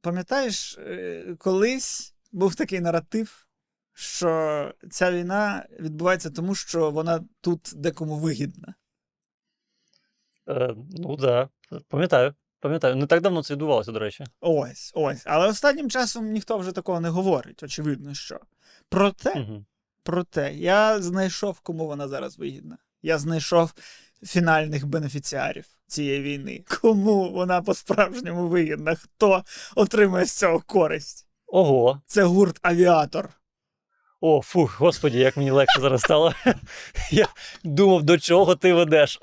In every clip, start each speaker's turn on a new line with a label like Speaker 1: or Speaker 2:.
Speaker 1: пам'ятаєш, е, колись був такий наратив, що ця війна відбувається тому, що вона тут декому вигідна.
Speaker 2: Е, ну так, да. пам'ятаю. Пам'ятаю, не так давно це відбувалося, до речі.
Speaker 1: Ось, ось. Але останнім часом ніхто вже такого не говорить, очевидно, що. Проте,
Speaker 2: Угу.
Speaker 1: проте, я знайшов, кому вона зараз вигідна. Я знайшов фінальних бенефіціарів цієї війни. Кому вона по-справжньому вигідна? Хто отримує з цього користь?
Speaker 2: Ого.
Speaker 1: Це гурт Авіатор.
Speaker 2: О, фух, господі, як мені легше зараз стало. Я думав, до чого ти ведеш.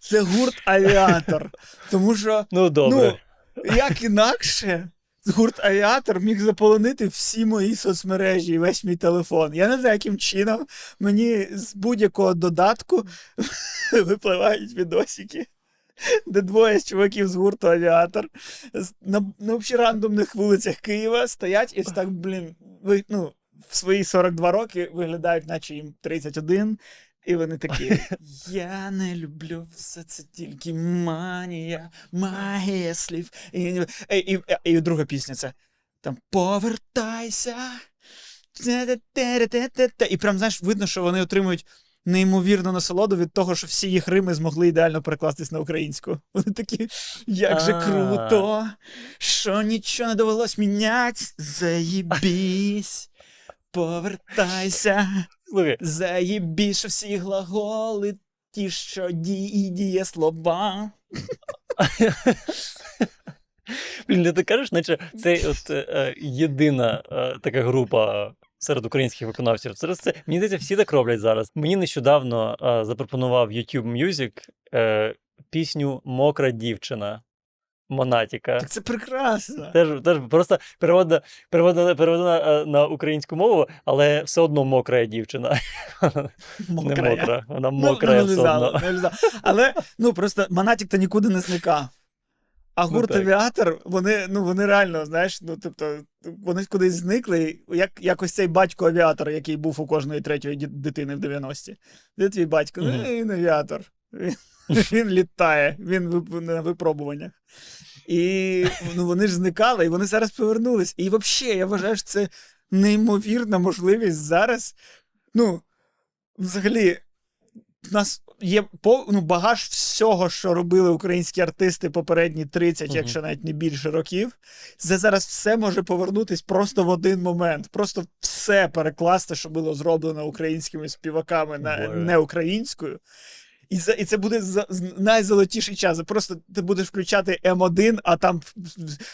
Speaker 1: Це гурт Авіатор. Тому що,
Speaker 2: Ну, добре.
Speaker 1: ну, як інакше, гурт Авіатор міг заполонити всі мої соцмережі і весь мій телефон. Я не знаю, яким чином мені з будь-якого додатку випливають відосики. Де двоє з чуваків з гурту Авіатор на, на рандомних вулицях Києва стоять і так, блін, ви, ну, в свої 42 роки виглядають, наче їм 31, і вони такі: Я не люблю все це тільки манія, магія слів. І, і, і, і друга пісня це там Повертайся. І прям, знаєш, видно, що вони отримують неймовірну насолоду від того, що всі їх рими змогли ідеально перекластись на українську. Вони такі, як же круто, що нічого не довелось міняти. Заєбісь. Повертайся.
Speaker 2: Слухай,
Speaker 1: Заєбіш всі глаголи, ті, що дії, діє слова.
Speaker 2: блін, ти кажеш, наче це от е, е, єдина е, така група. Серед українських виконавців. Зараз це мені здається, всі так роблять зараз. Мені нещодавно е, запропонував YouTube Music е, пісню Мокра дівчина Монатіка.
Speaker 1: Так це прекрасно.
Speaker 2: Теж, теж просто переводна, переводна, переводна е, на українську мову, але все одно мокра дівчина. Не мокра, вона
Speaker 1: Ну,
Speaker 2: мокра
Speaker 1: ну,
Speaker 2: все одно.
Speaker 1: Але ну просто Монатік то нікуди не зникав. А гурт
Speaker 2: так.
Speaker 1: авіатор, вони, ну, вони реально, знаєш, ну, тобто, вони кудись зникли, як, якось цей батько авіатор, який був у кожної третьої дитини в 90-ті. Де твій батько?
Speaker 2: Мгм.
Speaker 1: Ну, він авіатор. Він, літає, він на випробуваннях. І ну, вони ж зникали, і вони зараз повернулись. І взагалі, я вважаю, що це неймовірна можливість зараз. Ну, взагалі, в нас є ну, багаж всього, що робили українські артисти попередні 30,
Speaker 2: Мгм.
Speaker 1: якщо навіть не більше років. Це зараз все може повернутись просто в один момент. Просто все перекласти, що було зроблено українськими співаками на
Speaker 2: Боже.
Speaker 1: І це, і це буде найзолотіший час. Просто ти будеш включати М1, а там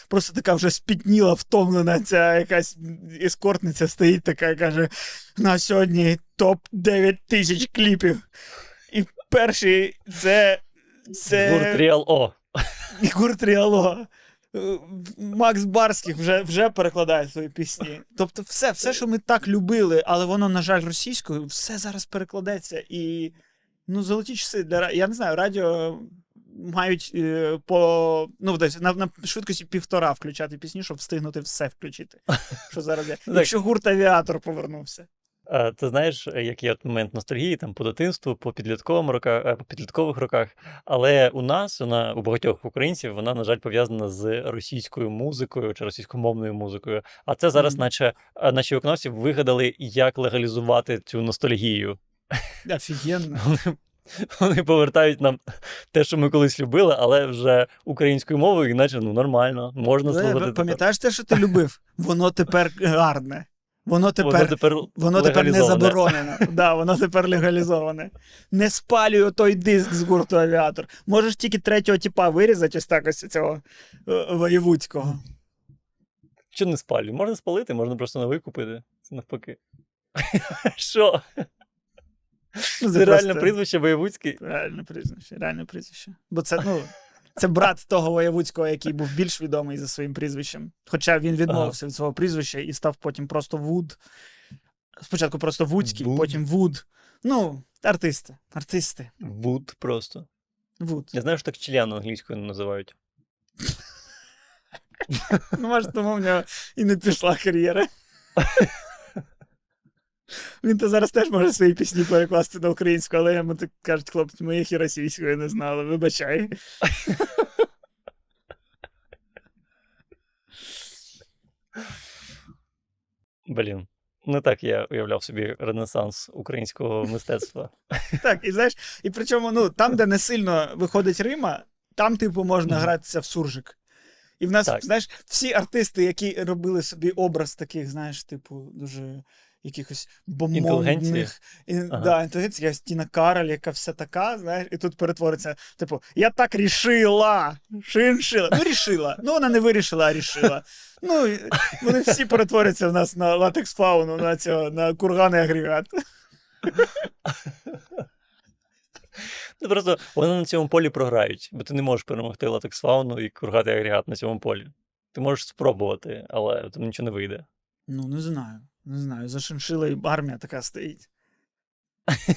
Speaker 1: просто така вже спітніла, втомлена ця якась ескортниця стоїть така і каже: на сьогодні топ 9 тисяч кліпів. І перший це. це...
Speaker 2: Гурт Ріал О.
Speaker 1: Гурт Ріало. Е, Макс Барських вже, вже перекладає свої пісні. Тобто, все, все, що ми так любили, але воно, на жаль, російською, все зараз перекладеться. І ну, золоті часи для Я не знаю, радіо мають е, по ну, десь на, на швидкості півтора включати пісні, щоб встигнути все включити. Що зараз є.
Speaker 2: Так.
Speaker 1: Якщо гурт авіатор повернувся.
Speaker 2: Ти знаєш, який от момент ностальгії там по дитинству, по підлітковим роках, е, по підліткових роках. Але у нас, вона у багатьох українців, вона, на жаль, пов'язана з російською музикою чи російськомовною музикою. А це зараз,
Speaker 1: Мгм.
Speaker 2: наче наші виконавці вигадали, як легалізувати цю ностальгію.
Speaker 1: Офігенно.
Speaker 2: Вони, вони повертають нам те, що ми колись любили, але вже українською мовою, іначе ну нормально, можна
Speaker 1: Але
Speaker 2: слухати.
Speaker 1: Пам'ятаєш те, що ти любив? Воно тепер гарне. Воно тепер
Speaker 2: Воно тепер,
Speaker 1: Воно тепер не заборонено. Да, воно тепер легалізоване. Не спалюй той диск з гурту Авіатор. Можеш тільки третього типа вирізати, ось так ось цього е, воєвудського.
Speaker 2: Що не спалюй? Можна спалити, можна просто новий купити. Це навпаки. Що?
Speaker 1: Ну,
Speaker 2: Це реальне
Speaker 1: просто
Speaker 2: прізвище Воєвудський.
Speaker 1: Реальне прізвище, реальне прізвище. Бо це, ну, це брат того воєвудського, який був більш відомий за своїм прізвищем. Хоча він відмовився від свого прізвища і став потім просто Вуд. Спочатку просто Вудський,
Speaker 2: Вуд.
Speaker 1: потім Вуд. Ну, артисти. Артисти.
Speaker 2: Вуд просто.
Speaker 1: Вуд.
Speaker 2: Я знаю, що так член англійською називають.
Speaker 1: Ну, може, тому в нього і не пішла кар'єра. Він то зараз теж може свої пісні перекласти на українську, але йому так кажуть, хлопці, ми їх і російською не знали, вибачай.
Speaker 2: Блін. Не так я уявляв собі ренесанс українського мистецтва.
Speaker 1: Так, і знаєш, і причому ну, там, де не сильно виходить Рима, там, типу, можна гратися в суржик. І в нас,
Speaker 2: так.
Speaker 1: знаєш, всі артисти, які робили собі образ таких, знаєш, типу, дуже якихось. І,
Speaker 2: Ага.
Speaker 1: да, інтелігенція, Стіна Кароль, яка вся така, знаєш, і тут перетвориться, типу, я так рішила, шиншила. Ну, рішила. Ну, вона не вирішила, а рішила. Ну, вони всі перетворяться в нас на латекс фауну, на цього, на курганий агрегат.
Speaker 2: Ну, просто вони на цьому полі програють, бо ти не можеш перемогти латекс фауну і кургати агрегат на цьому полі. Ти можеш спробувати, але там нічого не вийде.
Speaker 1: Ну, не знаю. Не знаю. За шиншилою армія така стоїть.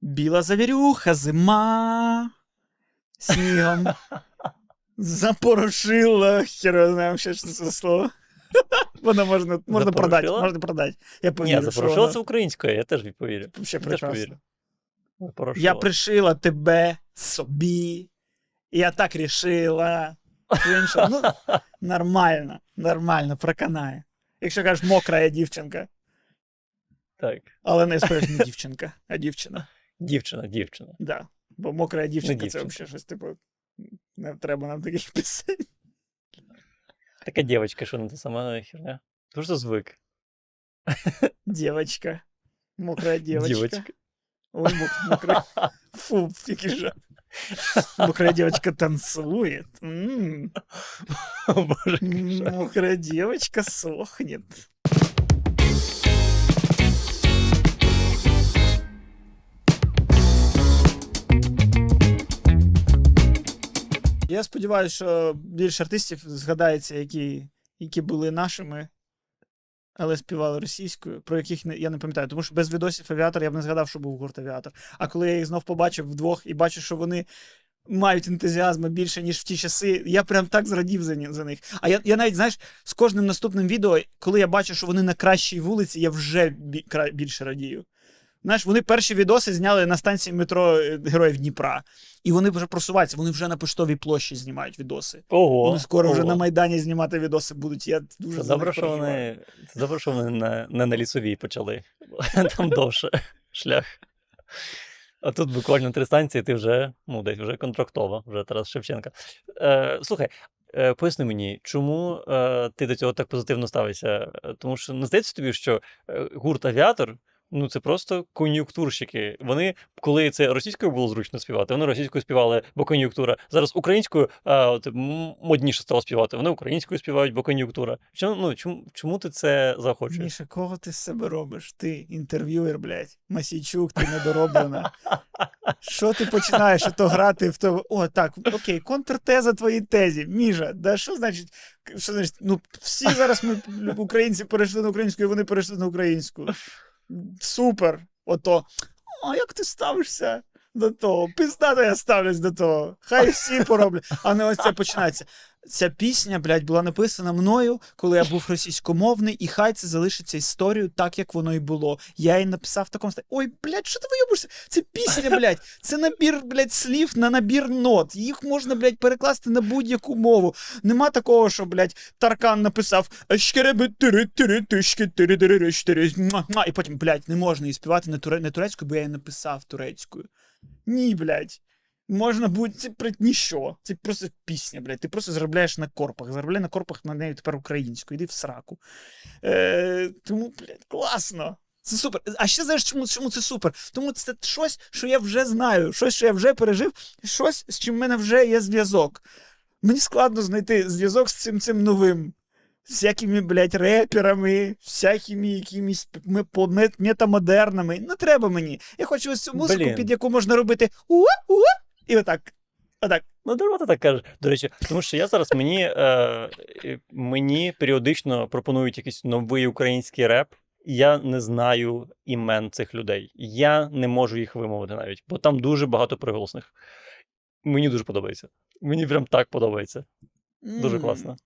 Speaker 1: Біла завірюха, зима. Снігом. Запорошила. Хер знаю що це за слово. Воно можна, можна продати. Можна продати. Я
Speaker 2: Ні,
Speaker 1: повірю, що
Speaker 2: запорошила це українською, я теж повірю.
Speaker 1: ще прекрасно. Я пришила тебе собі. Я так рішила. Ну, нормально, нормально, проканає. Якщо кажеш, мокра дівчинка.
Speaker 2: Так.
Speaker 1: Але не справжня дівчинка, а дівчина.
Speaker 2: Дівчина, дівчина.
Speaker 1: Да. Бо мокра дівчинка це
Speaker 2: дівчинка.
Speaker 1: взагалі щось, типу, не треба нам таких пісень.
Speaker 2: Така дівчинка, що не та сама херня. Тому що звик.
Speaker 1: Дівчинка. Мокра дівчинка.
Speaker 2: Дівчинка.
Speaker 1: Ой, мок- мокра. Фу, який жах. Мокрая девочка танцует. М,
Speaker 2: О, Боже, який жах.
Speaker 1: Мокрая девочка сохнет. Я сподіваюся, що більше артистів згадається, які, які були нашими, Але співали російською, про яких не, я не пам'ятаю. Тому що без відосів авіатор я б не згадав, що був гурт авіатор. А коли я їх знов побачив вдвох і бачу, що вони мають ентузіазму більше, ніж в ті часи, я прям так зрадів за, за них. А я, я навіть, знаєш, з кожним наступним відео, коли я бачу, що вони на кращій вулиці, я вже більше радію. Знаєш, вони перші відоси зняли на станції метро е, Героїв Дніпра. І вони вже просуваються, вони вже на поштовій площі знімають відоси.
Speaker 2: Ого.
Speaker 1: Вони скоро вже на Майдані знімати відоси будуть. Я дуже
Speaker 2: Це добре, що вони, це добре, що вони не, не на лісовій почали. Там довше шлях. А тут буквально три станції, ти вже, ну, десь вже контрактова, вже Тарас Шевченка. Е, слухай, е, поясни мені, чому е, ти до цього так позитивно ставишся? Е, Тому що не здається тобі, що гурт авіатор. Ну, це просто кон'юнктурщики. Вони, коли це російською було зручно співати, вони російською співали, бо кон'юнктура. Зараз українською а, от, модніше стало співати. Вони українською співають, бо кон'юнктура. Чому, ну, чому, чому ти це заохочуєш?
Speaker 1: Міша, кого ти з себе робиш? Ти інтерв'юер, блядь. Масійчук, ти недороблена. Що ти починаєш ото грати в то. О, так, окей, контртеза твоїй тезі. Міша, да що значить, що значить, ну всі зараз ми українці перейшли на українську, і вони перейшли на українську. Супер. Ото. О, як ти ставишся до того? Пиздато я ставлюсь до того. Хай всі пороблять. А не ось це починається. Ця пісня, блядь, була написана мною, коли я був російськомовний, і хай це залишиться історією так, як воно і було. Я її написав в такому стані. Ой, блядь, що ти вийобуєшся? Це пісня, блядь, це набір, блядь, слів на набір нот. Їх можна, блядь, перекласти на будь-яку мову. Нема такого, що, блядь, Таркан написав і потім, блядь, не можна її співати туре, турецькою, бо я її написав турецькою. Ні, блядь. Можна бути, це про ніщо. Це просто пісня, блядь. Ти просто заробляєш на корпах. Заробляй на корпах на неї тепер українською. Іди в сраку. Е, тому, блядь, класно. Це супер. А ще знаєш, чому, чому це супер? Тому це щось, що я вже знаю, щось, що я вже пережив, щось, з чим в мене вже є зв'язок. Мені складно знайти зв'язок з цим цим новим. Всякими, блядь, реперами, всякими якимись метамодернами. Не треба мені. Я хочу ось цю музику,
Speaker 2: Блін.
Speaker 1: під яку можна робити уа, і отак. Отак.
Speaker 2: Ну, дарма ти так кажеш. До речі, тому що я зараз мені, е, мені періодично пропонують якийсь новий український реп. Я не знаю імен цих людей. Я не можу їх вимовити навіть, бо там дуже багато приголосних. Мені дуже подобається. Мені прям так подобається. Дуже
Speaker 1: М.
Speaker 2: класно.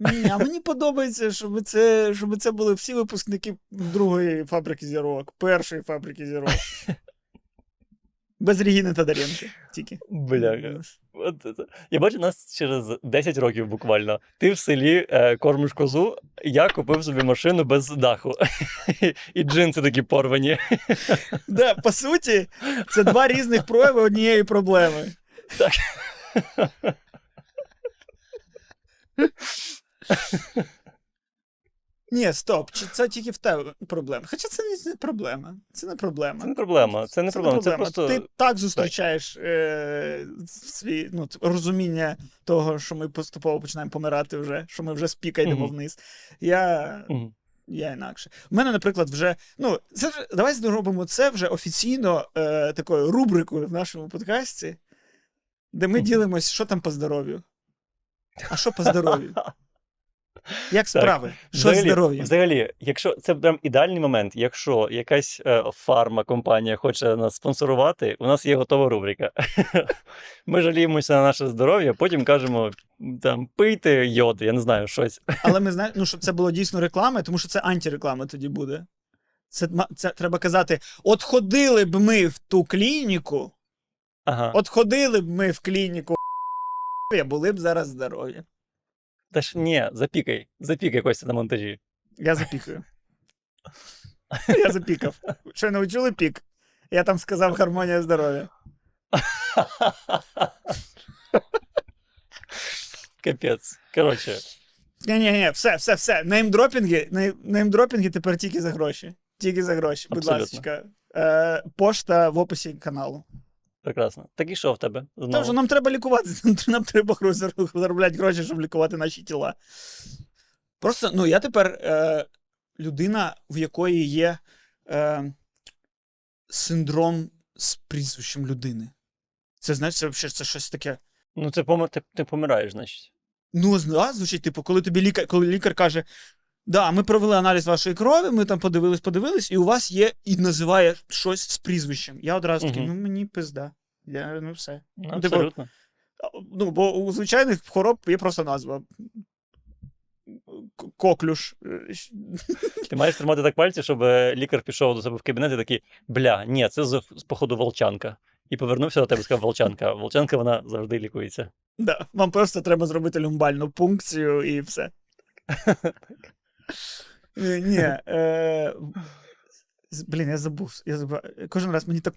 Speaker 1: Ні, а мені подобається, щоб це, щоб це були всі випускники другої фабрики зірок, першої фабрики зірок. Без Регіни Тодоренко тільки.
Speaker 2: Бля. Я бачу нас через 10 років буквально. Ти в селі е, кормиш козу, я купив собі машину без даху. І джинси такі порвані.
Speaker 1: Да, по суті, це два різних прояви однієї проблеми.
Speaker 2: Так.
Speaker 1: Ні, стоп, чи це тільки в тебе проблема? Хоча це не- проблема. Це не проблема.
Speaker 2: Це не проблема. Це не проблема. Це просто.
Speaker 1: Ти так зустрічаєш е, свій ну, розуміння того, що ми поступово починаємо помирати вже, що ми вже з піка йдемо
Speaker 2: Мгм.
Speaker 1: вниз. Я,
Speaker 2: Мгм.
Speaker 1: я інакше. У мене, наприклад, вже. Ну, це вже, давай зробимо це вже офіційно е, такою рубрикою в нашому подкасті, де ми
Speaker 2: Мгм.
Speaker 1: ділимось, що там по здоров'ю. А що по здоров'ю? Як справи? Що з
Speaker 2: Взагалі, якщо це прям ідеальний момент, якщо якась е, фарма компанія хоче нас спонсорувати, у нас є готова рубрика. Ми жаліємося на наше здоров'я, потім кажемо там пийте йод, я не знаю, щось.
Speaker 1: Але ми знаємо, ну, щоб це було дійсно реклами, тому що це антиреклама тоді буде. Це, це треба казати: от ходили б ми в ту клініку,
Speaker 2: Ага.
Speaker 1: от ходили б ми в клініку, були б зараз здорові.
Speaker 2: Та ж ні, запікай, запікай Костя на монтажі.
Speaker 1: Я запікаю. Я запікав. Що не чули пік? Я там сказав гармонія здоров'я.
Speaker 2: Капець. Коротше,
Speaker 1: Ні, ні, ні, все, все, все. Неймдропінги, ней- неймдропінги тепер тільки за гроші. Тільки за гроші, будь
Speaker 2: Абсолютно.
Speaker 1: ласка. Е, пошта в описі каналу.
Speaker 2: Прекрасно. Так і що в тебе? Знову?
Speaker 1: Тому що нам треба лікуватися, нам, треба заробляти гроші, щоб лікувати наші тіла. Просто, ну, я тепер е, людина, в якої є е, синдром з прізвищем людини. Це, знаєш, це, взагалі, це щось таке.
Speaker 2: Ну, це ти, ти помираєш, значить.
Speaker 1: Ну, да, звучить, типу, коли тобі лікар, коли лікар каже: Да, ми провели аналіз вашої крові, ми там подивились, подивились, і у вас є і називає щось з прізвищем. Я одразу такий, ну мені пизда. Я, ну все.
Speaker 2: Ну,
Speaker 1: Ну, типу,
Speaker 2: абсолютно.
Speaker 1: Ну, бо у звичайних хвороб є просто назва. Коклюш.
Speaker 2: Ти маєш тримати так пальці, щоб е, лікар пішов до себе в кабінет і такий, бля, ні, це з, з походу волчанка. І повернувся до тебе і сказав волчанка. Волчанка вона завжди лікується.
Speaker 1: Да, вам просто треба зробити люмбальну пункцію і все. Е, Ні. Е, блін, я забув. Я забув. Кожен раз мені так.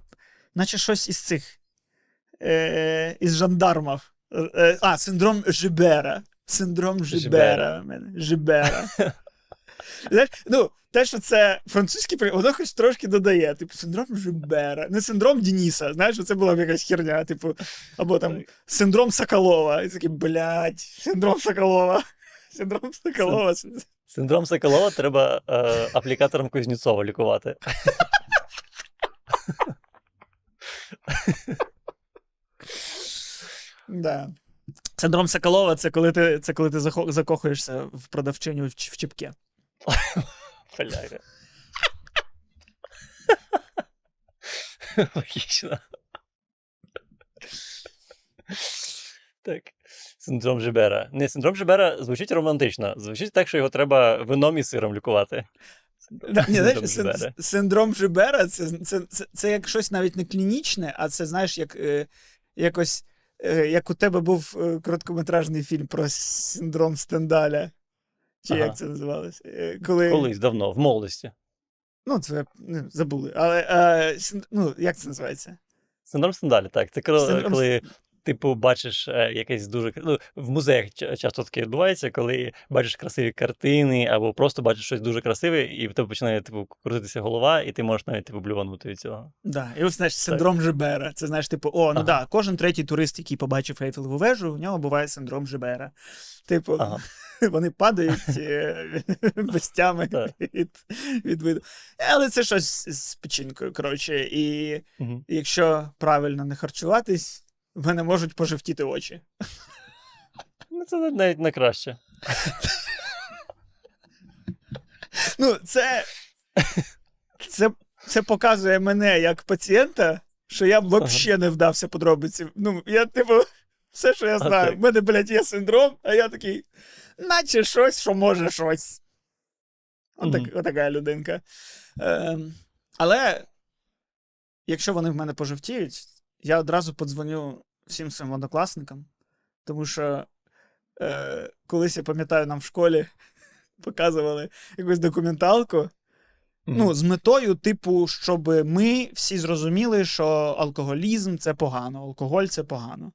Speaker 1: Наче щось із цих. Е, із жандармів. Е, а, синдром Жибера. Синдром Жибера.
Speaker 2: Жибера.
Speaker 1: Знаєш, ну, те, що це французький при- воно хоч трошки додає. Типу, синдром Жибера. Не синдром Дениса. Знаєш, це була б якась херня, типу, або там синдром Соколова. І такий, блядь, синдром Соколова. Синдром Соколова.
Speaker 2: Синдром Соколова треба е, аплікатором Кузнєцова лікувати.
Speaker 1: Да. Синдром Соколова це коли ти, це коли ти захо- закохуєшся в продавчиню в, в чіпке.
Speaker 2: Бляга. Логічно. Так. Синдром Жибера. Не, синдром Жибера звучить романтично. Звучить так, що його треба вином і сиром лікувати.
Speaker 1: Да,
Speaker 2: Синдром
Speaker 1: знаєш, син-
Speaker 2: Жибера.
Speaker 1: синдром Жибера це, це, це, це як щось навіть не клінічне, а це, знаєш, як е, якось. е, Як у тебе був е, короткометражний фільм про синдром Стендаля. Чи
Speaker 2: Ага.
Speaker 1: як це називалося? Е, Коли...
Speaker 2: Колись давно, в молодості.
Speaker 1: Ну, це ну, забули. Але е, ну, як це називається?
Speaker 2: Синдром Стендаля, так. Це коли,
Speaker 1: Синдром
Speaker 2: коли типу, бачиш е, якесь дуже. Ну, в музеях часто таке відбувається, коли бачиш красиві картини, або просто бачиш щось дуже красиве, і в тебе починає типу, крутитися голова, і ти можеш навіть типу, блюванути від цього.
Speaker 1: Да, і ось знаєш, синдром Жибера. Це знаєш, типу, о, ну
Speaker 2: Ага.
Speaker 1: да, кожен третій турист, який побачив Ейфелеву вежу, у нього буває синдром Жибера. Типу,
Speaker 2: Ага.
Speaker 1: вони падають е, без від, від виду. Але це щось з печінкою. Коротше, і
Speaker 2: Угу.
Speaker 1: якщо правильно не харчуватись, в мене можуть пожовтіти очі.
Speaker 2: Ну, це навіть не краще.
Speaker 1: Ну, це, це, це показує мене як пацієнта, що я б взагалі не вдався подробиці. Ну, я, типу, все, що я знаю, в мене, блядь, є синдром, а я такий, наче щось, що може щось. Отак,
Speaker 2: Мгм.
Speaker 1: Отака людинка. Ем, але якщо вони в мене пожовтіють, я одразу подзвоню всім своїм однокласникам, тому що е, колись я пам'ятаю, нам в школі показували якусь документалку. Ну, з метою, типу, щоб ми всі зрозуміли, що алкоголізм це погано, алкоголь це погано.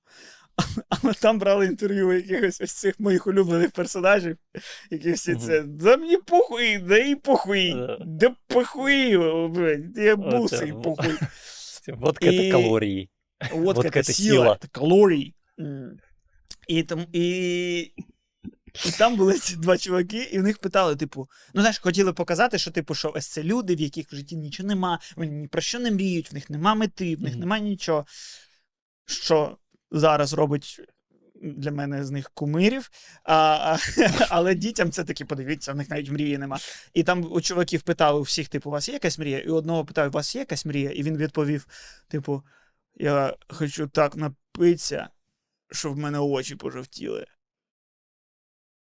Speaker 1: Але там брали інтерв'ю якихось ось цих моїх улюблених персонажів, які всі це да мені похуй, да і похуй,
Speaker 2: Да.
Speaker 1: да похуй, я бусий
Speaker 2: в-
Speaker 1: похуй.
Speaker 2: Водка
Speaker 1: І-
Speaker 2: це калорії.
Speaker 1: Це
Speaker 2: це
Speaker 1: сила, це калорії. І, там, і, і там були ці два чуваки, і в них питали, типу, ну знаєш, хотіли показати, що типу, що ось це люди, в яких в житті нічого нема, вони ні про що не мріють, в них нема мети, в них нема нічого. Що зараз робить для мене з них кумирів, а, а, але дітям це таки, подивіться, в них навіть мрії нема. І там у чуваків питали у всіх, типу, у вас є якась мрія? І у одного питаю, у вас є якась мрія? І він відповів: типу, я хочу так напитися, щоб в мене очі пожовтіли.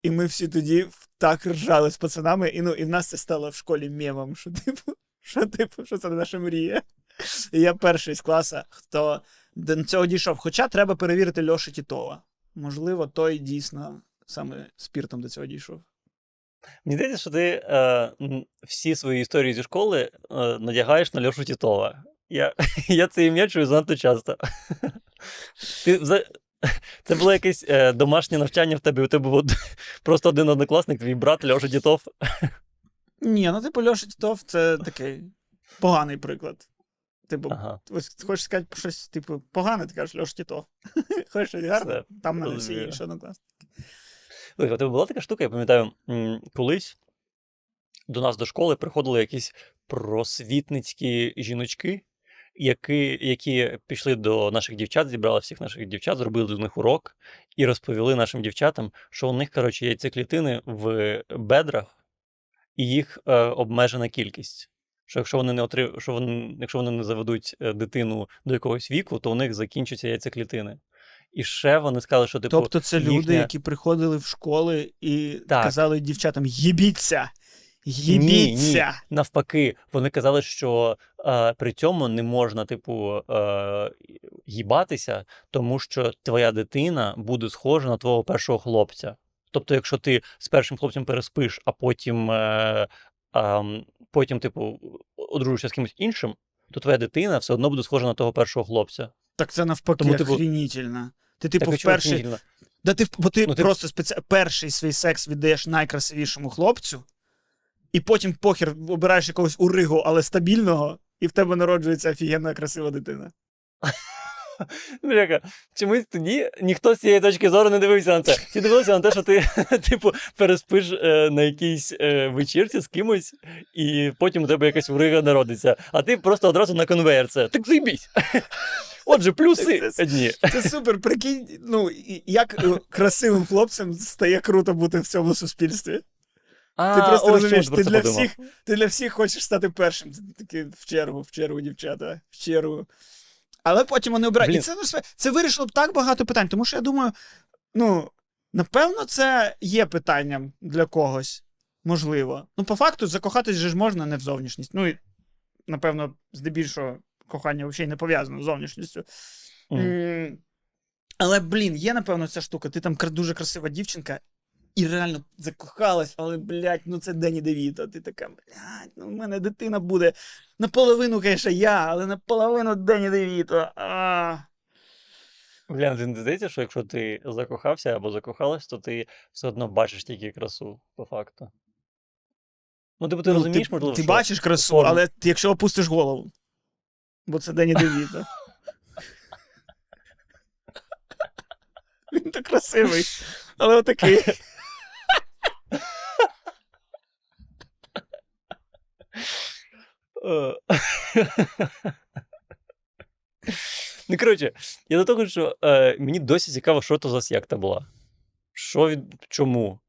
Speaker 1: І ми всі тоді так ржали з пацанами, і, ну, і в нас це стало в школі мемом, що типу, що, типу, що це наша мрія. І я перший з класу, хто до цього дійшов. Хоча треба перевірити Льошу Тітова. Можливо, той дійсно саме спіртом до цього дійшов.
Speaker 2: Мені здається, що ти е, всі свої історії зі школи е, надягаєш на Льошу Тітова. Я, я це ім'я чую занадто часто. Ти, це було якесь е, домашнє навчання в тебе, у тебе був просто один однокласник, твій брат Льоша Тітов.
Speaker 1: Ні, ну типу Льоша Тітов це такий поганий приклад. Типу,
Speaker 2: Ага.
Speaker 1: ось хочеш сказати щось, типу, погане, ти кажеш Льоша Тітов. Хочеш щось гарне, там мене всі інші однокласники.
Speaker 2: Слухай, у тебе була така штука, я пам'ятаю, колись до нас до школи приходили якісь просвітницькі жіночки, які, які пішли до наших дівчат, зібрали всіх наших дівчат, зробили до них урок і розповіли нашим дівчатам, що у них, коротше, яйцеклітини в бедрах, і їх е, обмежена кількість. Що якщо вони не отри... що вони, якщо вони не заведуть е, дитину до якогось віку, то у них закінчаться яйцеклітини. І ще вони сказали, що типу.
Speaker 1: Тобто це люди, які приходили в школи і
Speaker 2: Так.
Speaker 1: казали дівчатам: їбіться!
Speaker 2: Ні,
Speaker 1: Їбіться!
Speaker 2: Навпаки, вони казали, що е, при цьому не можна, типу, е, їбатися, тому що твоя дитина буде схожа на твого першого хлопця. Тобто, якщо ти з першим хлопцем переспиш, а потім, е, ем, потім типу, одружишся з кимось іншим, то твоя дитина все одно буде схожа на того першого хлопця.
Speaker 1: Так це навпаки
Speaker 2: Тому, типу-
Speaker 1: охрінітельно. Ти, типу,
Speaker 2: Так,
Speaker 1: вперше. Да ти, бо ти
Speaker 2: Ну, ти-
Speaker 1: спеці... перший свій секс віддаєш найкрасивішому хлопцю, і потім похер обираєш якогось уригу, але стабільного, і в тебе народжується офігенна красива дитина.
Speaker 2: Бляха, чомусь тоді ніхто з цієї точки зору не дивився на це. Всі дивилися на те, що ти, типу, переспиш е, на якійсь е, вечірці з кимось, і потім у тебе якась урига народиться. А ти просто одразу на конвейер це. Так заїбісь. Отже, плюси
Speaker 1: Це-
Speaker 2: одні.
Speaker 1: Це супер, прикинь, ну, як е, красивим хлопцем стає круто бути в цьому суспільстві.
Speaker 2: А,
Speaker 1: Ти просто
Speaker 2: ось
Speaker 1: розумієш, ти
Speaker 2: про це
Speaker 1: для,
Speaker 2: подумав.
Speaker 1: всіх, ти для всіх хочеш стати першим. Ти такий в чергу, в чергу, дівчата, в чергу. Але потім вони обирають. І
Speaker 2: Блін.
Speaker 1: це, ну, це вирішило б так багато питань, тому що я думаю, ну, напевно, це є питанням для когось. Можливо. Ну, по факту, закохатись же ж можна не в зовнішність. Ну, і, напевно, здебільшого кохання взагалі не пов'язано з зовнішністю.
Speaker 2: Мгм.
Speaker 1: М, Але, блін, є, напевно, ця штука. Ти там кра- дуже красива дівчинка, і реально закохалась, але, блядь, ну це Дені Девіто. Ти така, блядь, ну в мене дитина буде. Наполовину, звісно, я, але наполовину Дені Девіто. А.
Speaker 2: Бля, ти не здається, що якщо ти закохався або закохалась, то ти все одно бачиш тільки красу, по факту. Ну, типу, ти
Speaker 1: Ну,
Speaker 2: розумієш,
Speaker 1: ти,
Speaker 2: можливо,
Speaker 1: ти
Speaker 2: що...
Speaker 1: бачиш красу,
Speaker 2: форму.
Speaker 1: але ти, якщо опустиш голову. Бо це Дені Девіто. Він так красивий, але отакий.
Speaker 2: Ну, коротше, я до того, що е, мені досі цікаво, що то за секта була. Що від... Чому?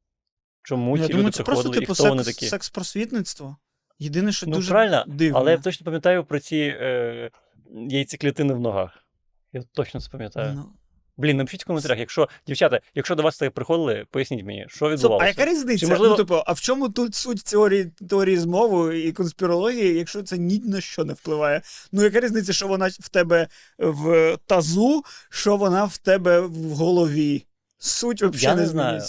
Speaker 2: Чому
Speaker 1: Я
Speaker 2: ці
Speaker 1: думаю,
Speaker 2: люди
Speaker 1: це просто,
Speaker 2: приходили
Speaker 1: типу,
Speaker 2: і хто вони
Speaker 1: секс,
Speaker 2: такі?
Speaker 1: секс-просвітництво. Єдине, що
Speaker 2: Ну,
Speaker 1: дуже
Speaker 2: правильно,
Speaker 1: дивно.
Speaker 2: але я точно пам'ятаю про ці е, яйцеклітини в ногах. Я точно це пам'ятаю.
Speaker 1: Ну,
Speaker 2: Блін, напишіть в коментарях, якщо дівчата, якщо до вас так приходили, поясніть мені, що відбувалося.
Speaker 1: а яка різниця?
Speaker 2: Чи, можливо-
Speaker 1: Ну, типу, а в чому тут суть теорії, теорії змови і конспірології, якщо це ні на що не впливає? Ну, яка різниця, що вона в тебе в тазу, що вона в тебе в голові? Суть взагалі
Speaker 2: Я
Speaker 1: не,
Speaker 2: не знаю.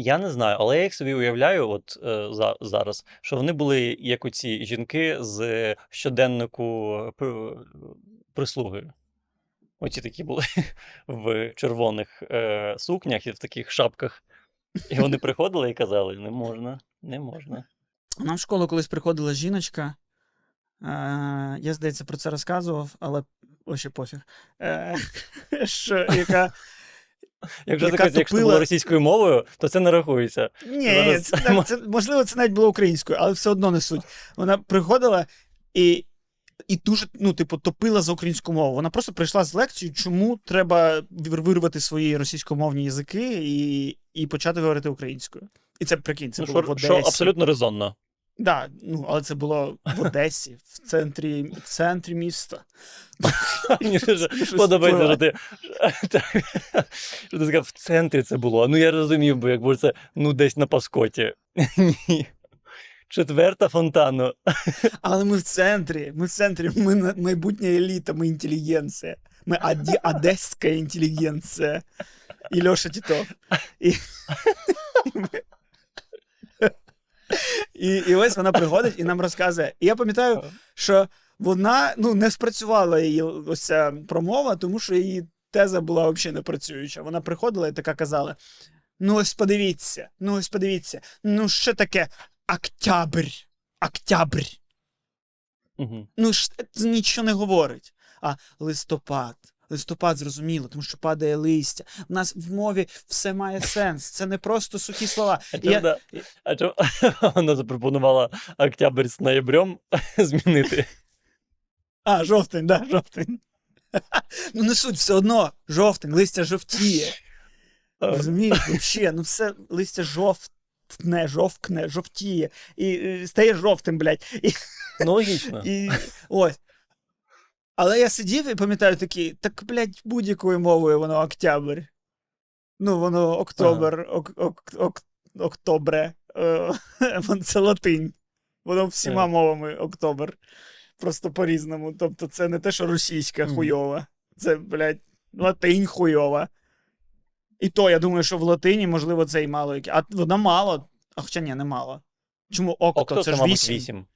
Speaker 2: Я не знаю, але я їх собі уявляю, от е, за, зараз, що вони були як оці жінки з щоденнику при- прислуги. Оці такі були в червоних е, сукнях і в таких шапках. І вони приходили і казали: не можна, не можна.
Speaker 1: Нам в школу колись приходила жіночка. Е, я, здається, про це розказував, але ось пофіг. Е, що, яка
Speaker 2: Якщо
Speaker 1: Яка
Speaker 2: це якщо це було російською мовою, то це не рахується.
Speaker 1: Ні,
Speaker 2: Зараз
Speaker 1: це-
Speaker 2: це,
Speaker 1: можливо, це навіть було українською, але все одно не суть. Вона приходила і, і дуже, ну, типу, топила за українську мову. Вона просто прийшла з лекцією, чому треба вирвати свої російськомовні язики і, і почати говорити українською. І це прикинь, це
Speaker 2: Ну,
Speaker 1: було в
Speaker 2: що,
Speaker 1: Одесі.
Speaker 2: що абсолютно резонно.
Speaker 1: Да, ну, але це було в Одесі, в центрі, в центрі міста.
Speaker 2: Мені дуже подобається, що ти, що ти сказав, в центрі це було. Ну я розумів, бо якби це ну десь на паскоті. Ні. Четверта фонтану.
Speaker 1: Але ми в центрі, ми в центрі, ми майбутня еліта, ми інтелігенція. Ми оді, одеська інтелігенція. І Льоша Тітов. І, і, і, ось вона приходить і нам розказує. І я пам'ятаю, що вона ну, не спрацювала її ось ця промова, тому що її теза була взагалі не працююча. Вона приходила і така казала: ну ось подивіться, ну ось подивіться, ну що таке октябрь? Октябрь.
Speaker 2: Угу.
Speaker 1: Ну ж це нічого не говорить. А листопад. Листопад зрозуміло, тому що падає листя. У нас в мові все має сенс. Це не просто сухі слова.
Speaker 2: А чому,
Speaker 1: я-
Speaker 2: да, а чому вона запропонувала октябрь з ноябрем змінити?
Speaker 1: А, жовтень, да, жовтень. Ну не суть, все одно жовтень, листя жовтіє. Розумієш, взагалі, ну все листя жовтне, жовкне, жовтіє. І стає жовтим, блядь. І,
Speaker 2: Ну, логічно.
Speaker 1: і ось. Але я сидів і пам'ятаю такий, так, блядь, будь-якою мовою воно октябрь. Ну, воно октобер, ок, ок, ок, октобре. Е, Це латинь. Воно всіма
Speaker 2: Ага.
Speaker 1: мовами октобер. Просто по-різному. Тобто, це не те, що російська хуйова. Це, блядь, латинь хуйова. І то, я думаю, що в латині, можливо, це і мало. яке- А вона мало. А хоча ні, не мало. Чому окто?
Speaker 2: Окто
Speaker 1: це ж вісім.
Speaker 2: вісім.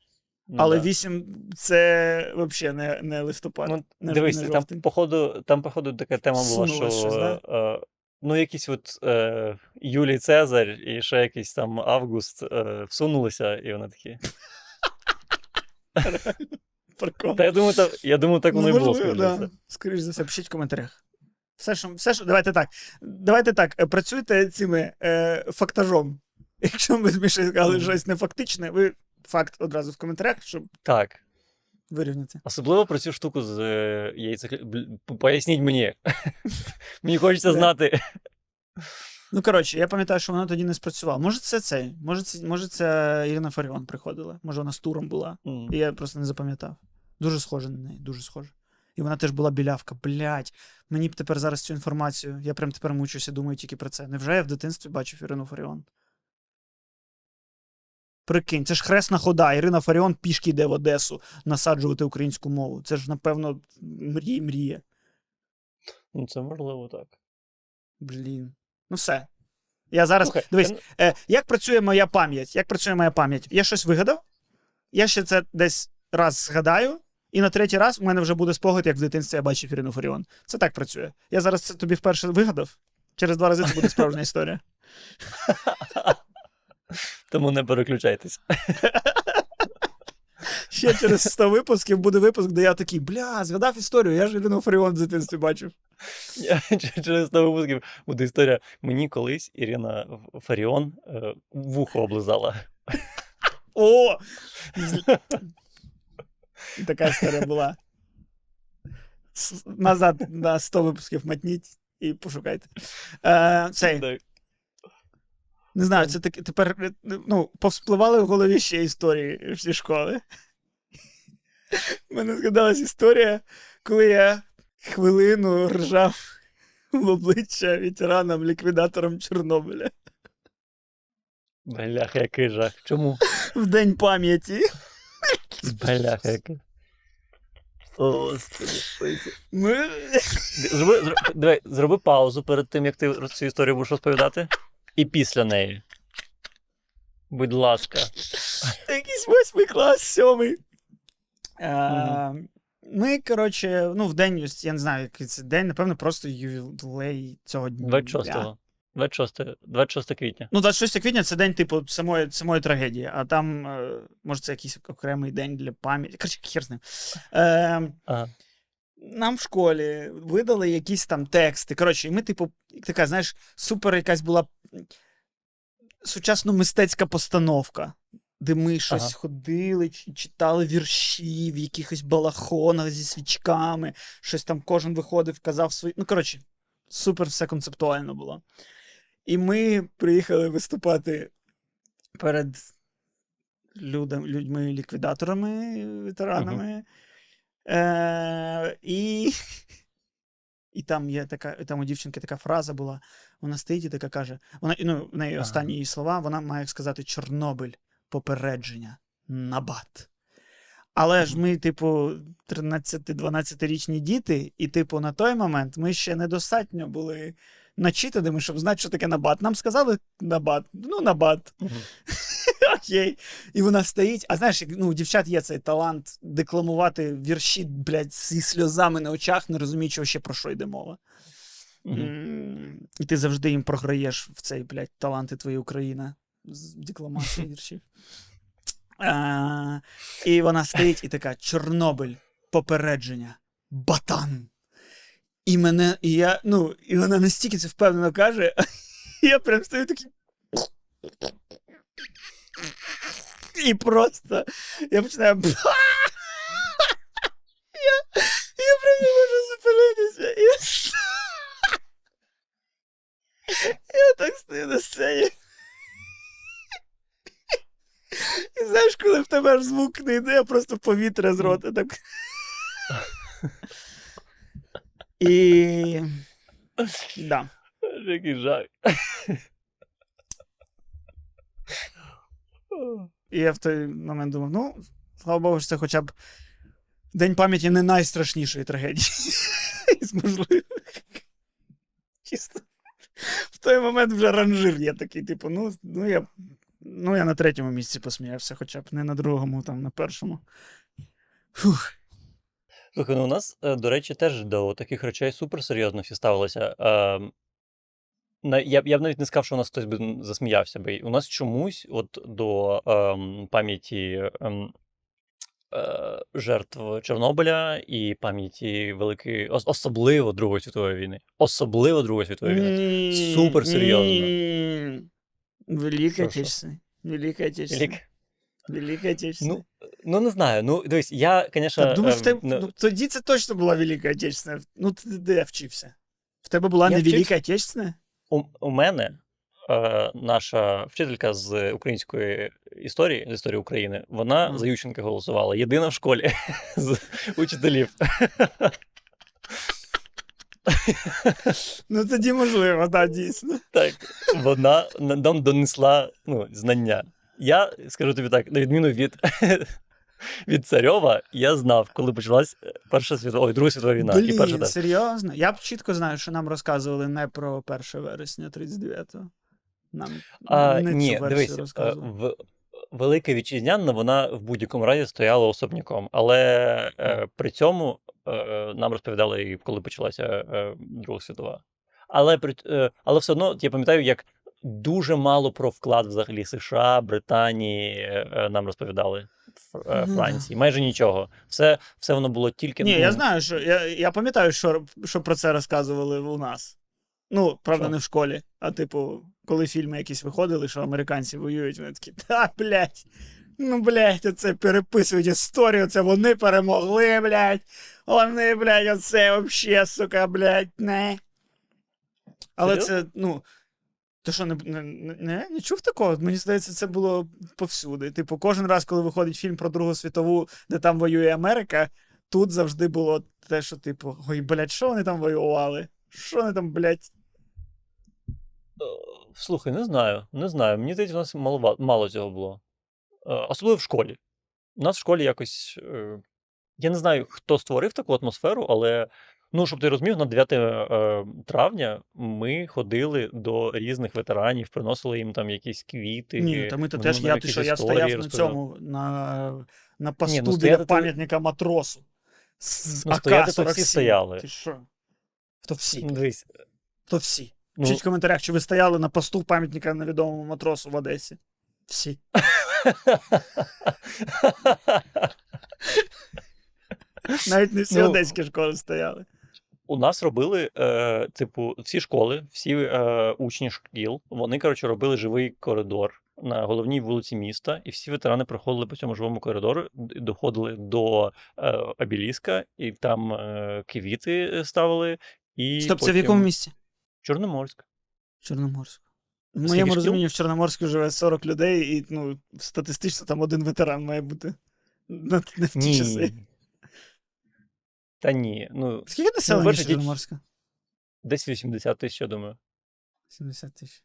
Speaker 2: Ну,
Speaker 1: Але
Speaker 2: да.
Speaker 1: 8 це взагалі не, не листопад.
Speaker 2: Ну,
Speaker 1: не-
Speaker 2: дивись,
Speaker 1: не
Speaker 2: там, походу, там, походу, така тема була, що
Speaker 1: щось, да?
Speaker 2: е, ну, якийсь от е, Юлій Цезар і ще якийсь там Август е, всунулися, і вони такі. Та я думаю, так воно і було. скоріше
Speaker 1: Ну, за все, пишіть в коментарях. Все, що, все, що, давайте так. Давайте так. е, Працюйте цими е, фактажом. Якщо ми з Мішею сказали щось не фактичне, ви факт одразу в коментарях, щоб
Speaker 2: Так.
Speaker 1: вирівняти.
Speaker 2: Особливо про цю штуку з е, яйцеклі... Поясніть мені. Мені хочеться знати.
Speaker 1: Ну, коротше, я пам'ятаю, що вона тоді не спрацювала. Може, це цей. Може, це, може, це Ірина Фаріон приходила. Може, вона з туром була.
Speaker 2: М.
Speaker 1: І я просто не запам'ятав. Дуже схоже на неї, дуже схоже. І вона теж була білявка. Блять, мені б тепер зараз цю інформацію. Я прям тепер мучуся, думаю тільки про це. Невже я в дитинстві бачив Ірину Фаріон? Прикинь, це ж хресна хода. Ірина Фаріон пішки йде в Одесу насаджувати українську мову. Це ж, напевно, мрій, мріє.
Speaker 2: Ну, це можливо так.
Speaker 1: Блін. Ну все. Я зараз.
Speaker 2: Слухай,
Speaker 1: Дивись, Е, як працює моя пам'ять? Як працює моя пам'ять? Я щось вигадав, я ще це десь раз згадаю, і на третій раз у мене вже буде спогад, як в дитинстві я бачив Ірину Фаріон. Це так працює. Я зараз це тобі вперше вигадав. Через два рази це буде справжня історія.
Speaker 2: Тому не переключайтесь.
Speaker 1: Ще через 100 випусків буде випуск, де я такий, бля, згадав історію, я ж Ірину Фаріон в дитинстві бачив.
Speaker 2: Через 100 випусків буде історія. Мені колись Ірина Фаріон е, вухо облизала.
Speaker 1: О! І така історія була. Назад на 100 випусків матніть і пошукайте. Е, цей, Не знаю, це таки тепер ну, повспливали в голові ще історії зі школи. У мене згадалась історія, коли я хвилину ржав в обличчя ветеранам, ліквідаторам Чорнобиля
Speaker 2: Бляха, який жах. Чому?
Speaker 1: в День пам'яті.
Speaker 2: Бляха. Зроби, зроби, давай, зроби паузу перед тим, як ти цю історію будеш розповідати. І після неї. Будь ласка.
Speaker 1: Якийсь восьмий клас, сьомий. Е. Ми, коротше, ну, в день, я не знаю, який це день, напевно, просто ювілей цього дня.
Speaker 2: 26-го. 26, 26 квітня.
Speaker 1: Ну, 26 квітня це день, типу, самої, самої трагедії, а там, е, може, це якийсь окремий день для пам'яті. Коротше, хер з ним. Е,
Speaker 2: Ага.
Speaker 1: нам в школі видали якісь там тексти. Коротше, і ми, типу, така, знаєш, супер якась була сучасно мистецька постановка, де ми щось
Speaker 2: Ага.
Speaker 1: ходили, читали вірші в якихось балахонах зі свічками, щось там кожен виходив, казав свої. Ну, коротше, супер все концептуально було. І ми приїхали виступати перед людям, людьми-ліквідаторами, ветеранами. Е, і, і там є така, там у дівчинки така фраза була. Вона стоїть і така каже: вона, ну, в неї останні її слова, вона має сказати Чорнобиль, попередження, набат. Але ж ми, типу, 13-12-річні діти, і, типу, на той момент ми ще недостатньо були начитаними, щоб знати, що таке набат. Нам сказали набат. Ну, набат.
Speaker 2: Мгм.
Speaker 1: Окей. І вона стоїть. А знаєш, ну, у дівчат є цей талант декламувати вірші, блядь, зі сльозами на очах, не розуміючи ще про що йде мова. І ти завжди їм програєш в цей, блядь, таланти твоєї Україна з декламації віршів. А, і вона стоїть і така: Чорнобиль, попередження, батан. І мене, і я, ну, і вона настільки це впевнено каже, і я прям стою такий. І просто я починаю. Я, я прям не можу зупинитися. Я, я так стою на сцені. І знаєш, коли в тебе аж звук не йде, а просто повітря з рота так. І. Да.
Speaker 2: Який жах.
Speaker 1: І я в той момент думав, ну, слава Богу, що це хоча б День пам'яті не найстрашнішої трагедії. Із можливих. Чисто. В той момент вже ранжир є такий, типу, ну, ну, я, ну, я на третьому місці посміявся, хоча б не на другому, там, на першому. Фух.
Speaker 2: Слухай, ну у нас, е, до речі, теж до таких речей суперсерйозно всі ставилися. Е, на- я, б- я б навіть не сказав, що у нас хтось би засміявся би. У нас чомусь, от до ем, пам'яті ем, е, жертв Чорнобиля і пам'яті великої, ос- особливо Другої світової війни. Особливо Другої світової війни.
Speaker 1: Ні,
Speaker 2: Супер серйозно.
Speaker 1: ні. Велика
Speaker 2: Що, що? Лік-
Speaker 1: Велика Отечественна.
Speaker 2: Ну, ну не знаю. Ну, дивись, я, звісно.
Speaker 1: Думаєш,
Speaker 2: ем,
Speaker 1: тебе, ну, тоді це точно була Велика Отечественна. Ну, ти де вчився? В тебе була
Speaker 2: Я
Speaker 1: не
Speaker 2: вчився.
Speaker 1: Велика Отечественна?
Speaker 2: У, у мене е, наша вчителька з української історії, з історії України, вона
Speaker 1: Мгм.
Speaker 2: за Ющенка голосувала. Єдина в школі з учителів.
Speaker 1: Ну, тоді можливо, так, дійсно.
Speaker 2: Так, вона на- нам донесла ну, знання. Я скажу тобі так, на відміну від, від Царьова, я знав, коли почалась Перша світова, ой, Друга світова війна. і перша
Speaker 1: Блін, серйозно? Я б чітко знаю, що нам розказували не про 1 вересня 39-го. Нам
Speaker 2: А,
Speaker 1: не
Speaker 2: ні,
Speaker 1: цю
Speaker 2: дивись, е,
Speaker 1: розказували.
Speaker 2: в, Велика Вітчизняна, вона в будь-якому разі стояла особняком. Але е, при цьому е, нам розповідали, коли почалася е, Друга світова. Але, при, е, але все одно я пам'ятаю, як дуже мало про вклад взагалі США, Британії е, е, нам розповідали. Е,
Speaker 1: Ну.
Speaker 2: Франції, майже нічого. Все, все воно було тільки
Speaker 1: Ні,
Speaker 2: ну,
Speaker 1: я знаю, що я, я пам'ятаю, що, що про це розказували у нас. Ну, правда,
Speaker 2: Що?
Speaker 1: не в школі, а типу, коли фільми якісь виходили, що американці воюють, вони такі, та, блядь, ну, блядь, оце переписують історію, це вони перемогли, блядь. Вони, блядь, оце вообще, сука, блядь, не. Але
Speaker 2: Серйозно?
Speaker 1: це, ну. Ти що, не, не, не, не чув такого? Мені здається, це було повсюди. Типу, кожен раз, коли виходить фільм про Другу світову, де там воює Америка, тут завжди було те, що, типу, ой, блядь, що вони там воювали? Що вони там, блядь?
Speaker 2: Е, Слухай, не знаю, не знаю. Мені здається, у нас мало, мало цього було. Е, Особливо в школі. У нас в школі якось. е, Я не знаю, хто створив таку атмосферу, але. Ну, щоб ти розумів, на 9 е, травня ми ходили до різних ветеранів, приносили їм там якісь квіти.
Speaker 1: Ні, та ми то теж, я, ти що, я стояв на цьому, на, на посту
Speaker 2: ну,
Speaker 1: біля
Speaker 2: ти-
Speaker 1: пам'ятника матросу. З
Speaker 2: Ну, стояти то всі стояли.
Speaker 1: Ти що? То всі.
Speaker 2: Ну, Дивись.
Speaker 1: То всі.
Speaker 2: Ну,
Speaker 1: Пишіть в коментарях, чи ви стояли на посту пам'ятника невідомому матросу в Одесі. Всі. Навіть не всі
Speaker 2: Ну,
Speaker 1: одеські школи стояли.
Speaker 2: У нас робили, е, типу, всі школи, всі е, учні шкіл, вони, коротше, робили живий коридор на головній вулиці міста, і всі ветерани проходили по цьому живому коридору, доходили до е, обіліска, і там е, квіти ставили. І
Speaker 1: Стоп, це в якому місці?
Speaker 2: Чорноморськ.
Speaker 1: Чорноморську. В моєму розумінні в Чорноморську живе 40 людей, і ну, статистично там один ветеран має бути. На, на ті
Speaker 2: Ні.
Speaker 1: часи.
Speaker 2: Та ні. Ну,
Speaker 1: Скільки населення
Speaker 2: ті-
Speaker 1: Чорноморська?
Speaker 2: десь 80 тисяч, я думаю.
Speaker 1: 70 тисяч.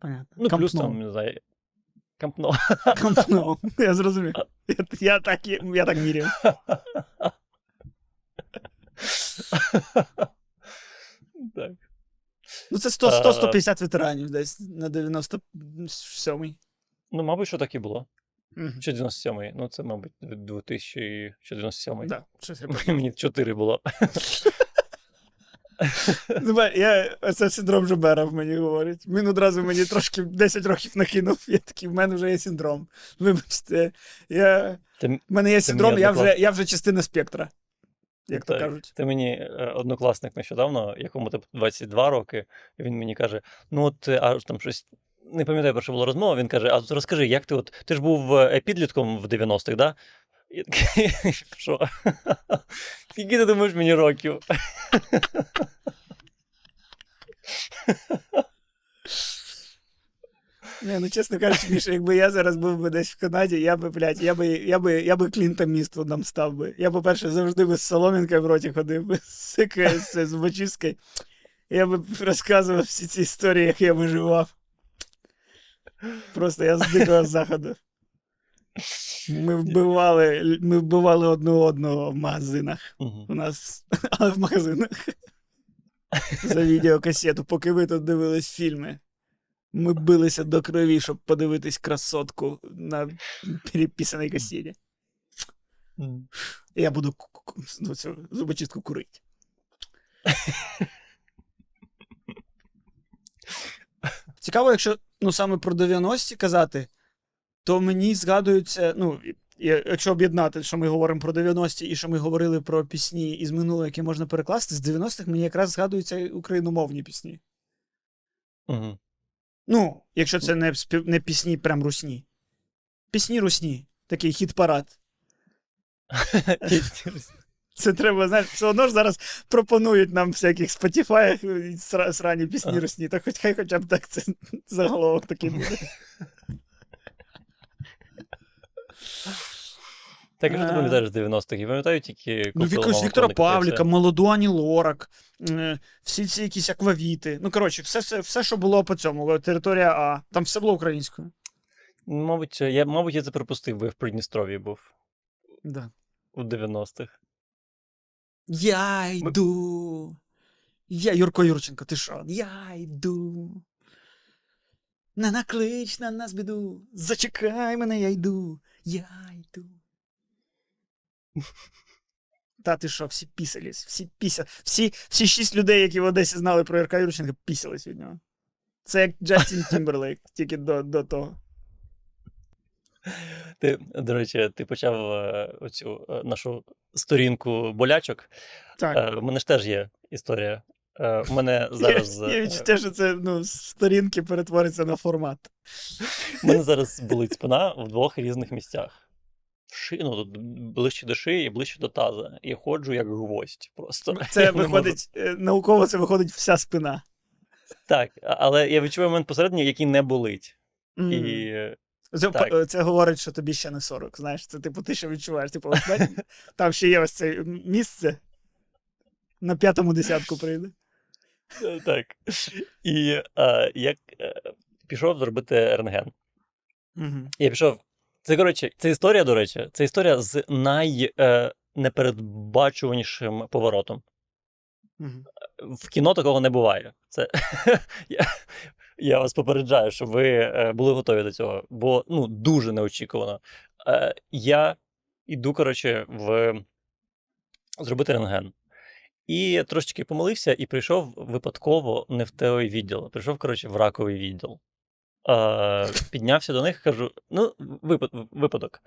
Speaker 1: Понятно.
Speaker 2: Ну, плюс
Speaker 1: Камп
Speaker 2: там, не знаю. Кампно.
Speaker 1: Ноу. Камп Ноу. Я зрозумів. Я, я, так, я так міряю.
Speaker 2: так.
Speaker 1: Ну, це 100 100-150 ветеранів десь на 97-й.
Speaker 2: Ну, мабуть, що так і було.
Speaker 1: Мгм.
Speaker 2: Чи 97-й? Ну, це, мабуть, 2000 чи 97-й.
Speaker 1: Да,
Speaker 2: Мені 4 було.
Speaker 1: Я, це синдром Жобера в мені говорить. Він одразу мені трошки 10 років накинув. Я такий, в мене вже є синдром. Вибачте, я,
Speaker 2: Ти,
Speaker 1: в мене є синдром, я вже, я вже частина спектра. Як то кажуть.
Speaker 2: ти мені е, однокласник нещодавно, якому типу 22 роки, і він мені каже: ну, от е, а там щось. Не пам'ятаю, про що була розмова. Він каже: А розкажи, як ти от ти ж був е, підлітком в 90-х, да? Такий, Що? Скільки ти думаєш мені років?
Speaker 1: Не, ну чесно кажучи, Міша, якби я зараз був би десь в Канаді, я би, блядь, я би, я би, я би Клінтом Міствудом став би. Я, по-перше, завжди би з соломінкою в роті ходив би, з з зубочисткою. Я би розказував всі ці історії, як я виживав. Просто я з дикого заходу. Ми вбивали, ми вбивали одне одного в магазинах.
Speaker 2: Мгм.
Speaker 1: У нас, але в магазинах. За відеокасету, поки ви тут дивились фільми. Ми билися до крові, щоб подивитись красотку на переписаній касеті. Я буду ну, цю зубочистку курити. Цікаво, якщо ну, саме про 90-ті казати, то мені згадується, ну, якщо об'єднати, що ми говоримо про 90-ті і що ми говорили про пісні із минулого, які можна перекласти, з 90-х мені якраз згадуються україномовні пісні.
Speaker 2: Мгм.
Speaker 1: Ну, якщо це не, спів... не пісні прям русні. Пісні русні, такий хіт-парад. Це треба, знаєш, все одно ж зараз пропонують нам всяких Spotify сра- срані пісні русні, то хоч хай хоча б так це заголовок такий буде.
Speaker 2: Так, що ти
Speaker 1: А.
Speaker 2: пам'ятаєш з 90-х? Я пам'ятаю тільки
Speaker 1: Ну,
Speaker 2: купила
Speaker 1: Віктора
Speaker 2: і.
Speaker 1: Павліка, молоду Ані Лорак, е, всі ці якісь аквавіти. Ну, коротше, все, все, все, що було по цьому, територія А. Там все було українською.
Speaker 2: Мабуть, я, мабуть, я це припустив, бо я в Придністров'ї був
Speaker 1: Да.
Speaker 2: у 90-х.
Speaker 1: Я йду. Я Юрко Юрченко, ти що? Я йду. Не наклич на нас біду. Зачекай мене, я йду. Я йду. Та ти що, всі пісались, всі піся. Всі, всі шість людей, які в Одесі знали про Юрка Юрченка, пісались від нього. Це як Джастін Тімберлейк, тільки до, до того.
Speaker 2: Ти, до речі, ти почав е, оцю е, нашу сторінку болячок.
Speaker 1: Так.
Speaker 2: Е, У мене ж теж є історія. Е, У мене зараз.
Speaker 1: Є
Speaker 2: е,
Speaker 1: відчуття, що це ну, сторінки перетвориться на формат.
Speaker 2: У мене зараз болить спина в двох різних місцях. В ши, ну, тут ближче до шиї і ближче до таза. І ходжу як гвоздь. Просто.
Speaker 1: Це
Speaker 2: Я можу.
Speaker 1: виходить, е, науково це виходить вся спина.
Speaker 2: Так, але я відчуваю момент посередній, який не болить.
Speaker 1: М.
Speaker 2: І е,
Speaker 1: Це,
Speaker 2: так.
Speaker 1: це говорить, що тобі ще не 40. Знаєш, це типу ти ще відчуваєш. Типу, там ще є ось це місце. На п'ятому десятку прийде.
Speaker 2: Е, Так. І е, як е, пішов зробити рентген.
Speaker 1: Угу.
Speaker 2: Я пішов. Це, коротше, це історія, до речі, це історія з найнепередбачуванішим поворотом.
Speaker 1: Угу.
Speaker 2: В кіно такого не буває. Це я, я вас попереджаю, щоб ви е, були готові до цього, бо ну дуже неочікувано. Е, я іду, коротше, в зробити рентген. І трошечки помилився і прийшов випадково не в той відділ. Прийшов, коротше, в раковий відділ. Е, піднявся до них, кажу: ну, випадок.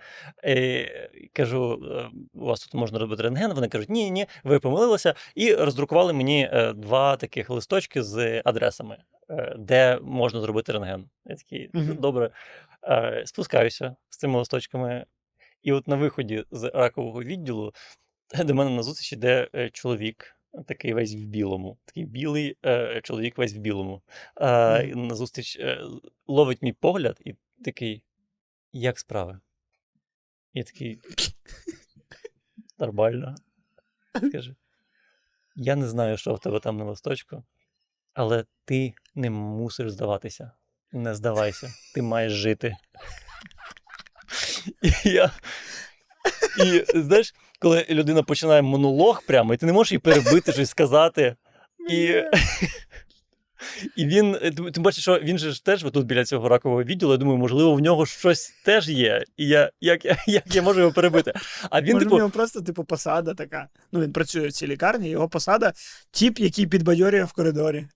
Speaker 2: Е, кажу, «Е, у вас тут можна робити рентген. Вони кажуть, ні, ні, ви помилилися. І роздрукували мені е, два таких листочки з адресами, е, де можна зробити рентген. Я такий, добре, е, спускаюся з цими листочками. І от на виході з ракового відділу до мене на зустріч іде чоловік, такий весь в білому. Такий білий е, чоловік весь в білому. Е,
Speaker 1: Мгм.
Speaker 2: і на зустріч е, ловить мій погляд і такий: як справи? Я такий. Нормально. Каже: Я не знаю, що в тебе там на листочку, але ти не мусиш здаватися. Не здавайся, ти маєш жити. І я. І знаєш, коли людина починає монолог прямо, і ти не можеш її перебити, щось сказати. І, і він, е, ти, ти бачиш, що він же ж теж тут біля цього ракового відділу. Я думаю, можливо, в нього щось теж є. І я, як, я- як я можу його перебити? А він,
Speaker 1: Може,
Speaker 2: типу,
Speaker 1: в нього просто, типу, посада така. Ну, він працює в цій лікарні, його посада тіп, який підбадьорює в коридорі.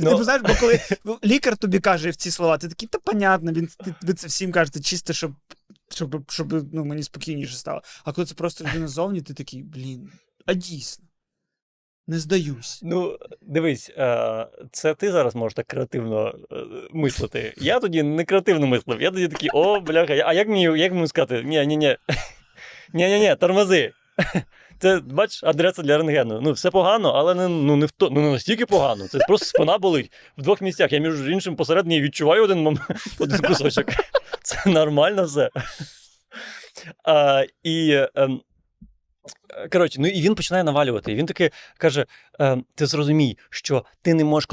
Speaker 2: Ну,
Speaker 1: Типу, знаєш, бо коли лікар тобі каже в ці слова, ти такий, та понятно, він, ти, ви це всім кажете, чисто, щоб, щоб, щоб ну, мені спокійніше стало. А коли це просто людина ззовні, ти такий, блін, а дійсно. Не здаюсь.
Speaker 2: Ну, дивись, е, це ти зараз можеш так креативно е, мислити. Я тоді не креативно мислив. Я тоді такий, о, бляха, а як мені, як мені сказати? Ні, ні, ні. Ні, ні, ні, тормози. Це, бачиш, адреса для рентгену. Ну, все погано, але не, ну, не, в то, ну, не настільки погано. Це просто спина болить в двох місцях. Я, між іншим, посередині відчуваю один, мом- один кусочок. Це нормально все. А, і, ем, Коротше, ну і він починає навалювати. І він таки каже: е, ти зрозумій, що ти не можеш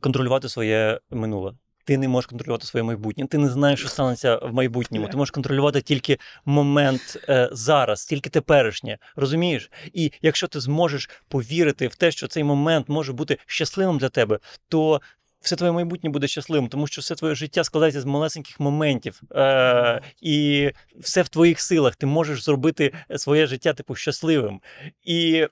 Speaker 2: контролювати своє минуле. Ти не можеш контролювати своє майбутнє. Ти не знаєш, що станеться в майбутньому. Ти можеш контролювати тільки момент е, зараз, тільки теперішнє. Розумієш? І якщо ти зможеш повірити в те, що цей момент може бути щасливим для тебе, то все твоє майбутнє буде щасливим, тому що все твоє життя складається з малесеньких моментів, е, і все в твоїх силах. Ти можеш зробити своє життя типу щасливим. І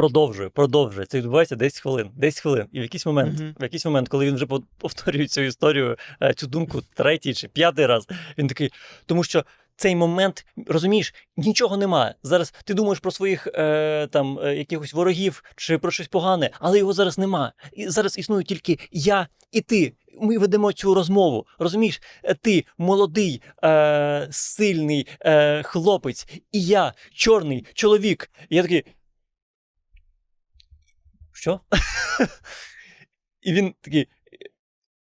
Speaker 2: продовжує, продовжує. Це відбувається 10 хвилин. 10 хвилин. І в якийсь момент,
Speaker 1: Мгм.
Speaker 2: в якийсь момент, коли він вже пов- повторює цю історію, е, цю думку третій чи п'ятий раз, він такий, тому що. Цей момент, розумієш, нічого немає. Зараз ти думаєш про своїх е, там е, якихось ворогів чи про щось погане, але його зараз нема. І зараз існують тільки я і ти. Ми ведемо цю розмову. Розумієш, Е, ти молодий, е, сильний е, хлопець, і я чорний чоловік. І я такий. Що? І він такий.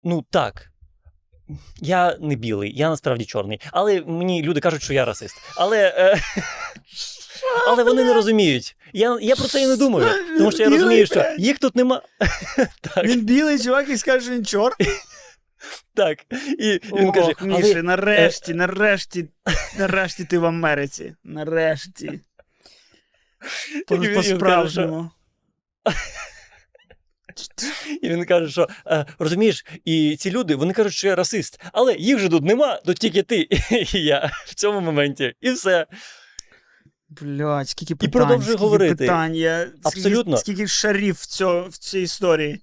Speaker 2: Ну так. Я не білий, я насправді чорний. Але мені люди кажуть, що я расист. Але. Е, але вони не розуміють. Я, я про це і не думаю. Тому що я розумію, що їх тут нема. так,
Speaker 1: Він білий чувак і скаже, що він чорний.
Speaker 2: так. І він
Speaker 1: Ох,
Speaker 2: каже:
Speaker 1: Міші,
Speaker 2: але,
Speaker 1: нарешті, нарешті, нарешті ти в Америці. Нарешті. По-справжньому.
Speaker 2: І він каже, що е, розумієш, і ці люди вони кажуть, що я расист, але їх же тут нема, тут тільки ти і я в цьому моменті. І все.
Speaker 1: Блядь, скільки питань,
Speaker 2: продовжує
Speaker 1: скільки
Speaker 2: говорити.
Speaker 1: питань. Я, скільки,
Speaker 2: Абсолютно.
Speaker 1: Скільки шарів в, цьо, в цій історії.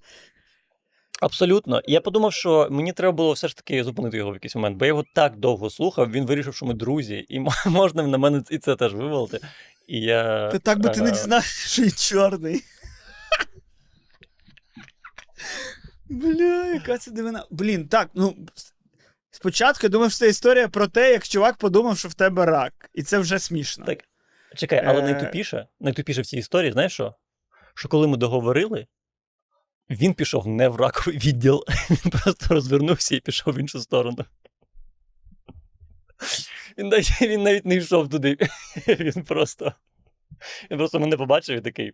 Speaker 2: Абсолютно. Я подумав, що мені треба було все ж таки зупинити його в якийсь момент, бо я його так довго слухав. Він вирішив, що ми друзі, і можна на мене і це теж вивалити. І я.
Speaker 1: Та так би ти не дізнався, що він чорний. Бля, яка це дивина. Блін, так, ну. Спочатку я думав, що це історія про те, як чувак подумав, що в тебе рак. І це вже смішно.
Speaker 2: Так. Чекай, але
Speaker 1: Е.
Speaker 2: найтупіше, найтупіше в цій історії, знаєш що? Що коли ми договорили, він пішов не в раковий відділ, він просто розвернувся і пішов в іншу сторону. Він навіть, він навіть не йшов туди. Він просто. Він просто мене побачив і такий.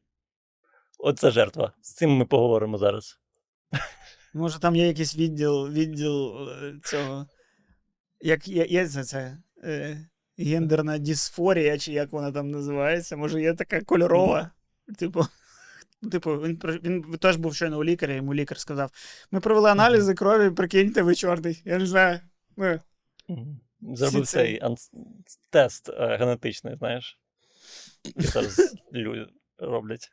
Speaker 2: Оце жертва. З цим ми поговоримо зараз.
Speaker 1: Може, там є якийсь відділ, відділ е, цього. Як є, є це, це е, гендерна дисфорія, чи як вона там називається. Може, є така кольорова. Типу, типу він, він теж був щойно у лікаря, йому лікар сказав: ми провели аналізи крові, прикиньте, ви чорний. Я не знаю. Ну,
Speaker 2: Зробив цей тест е, генетичний, знаєш. І зараз люди роблять.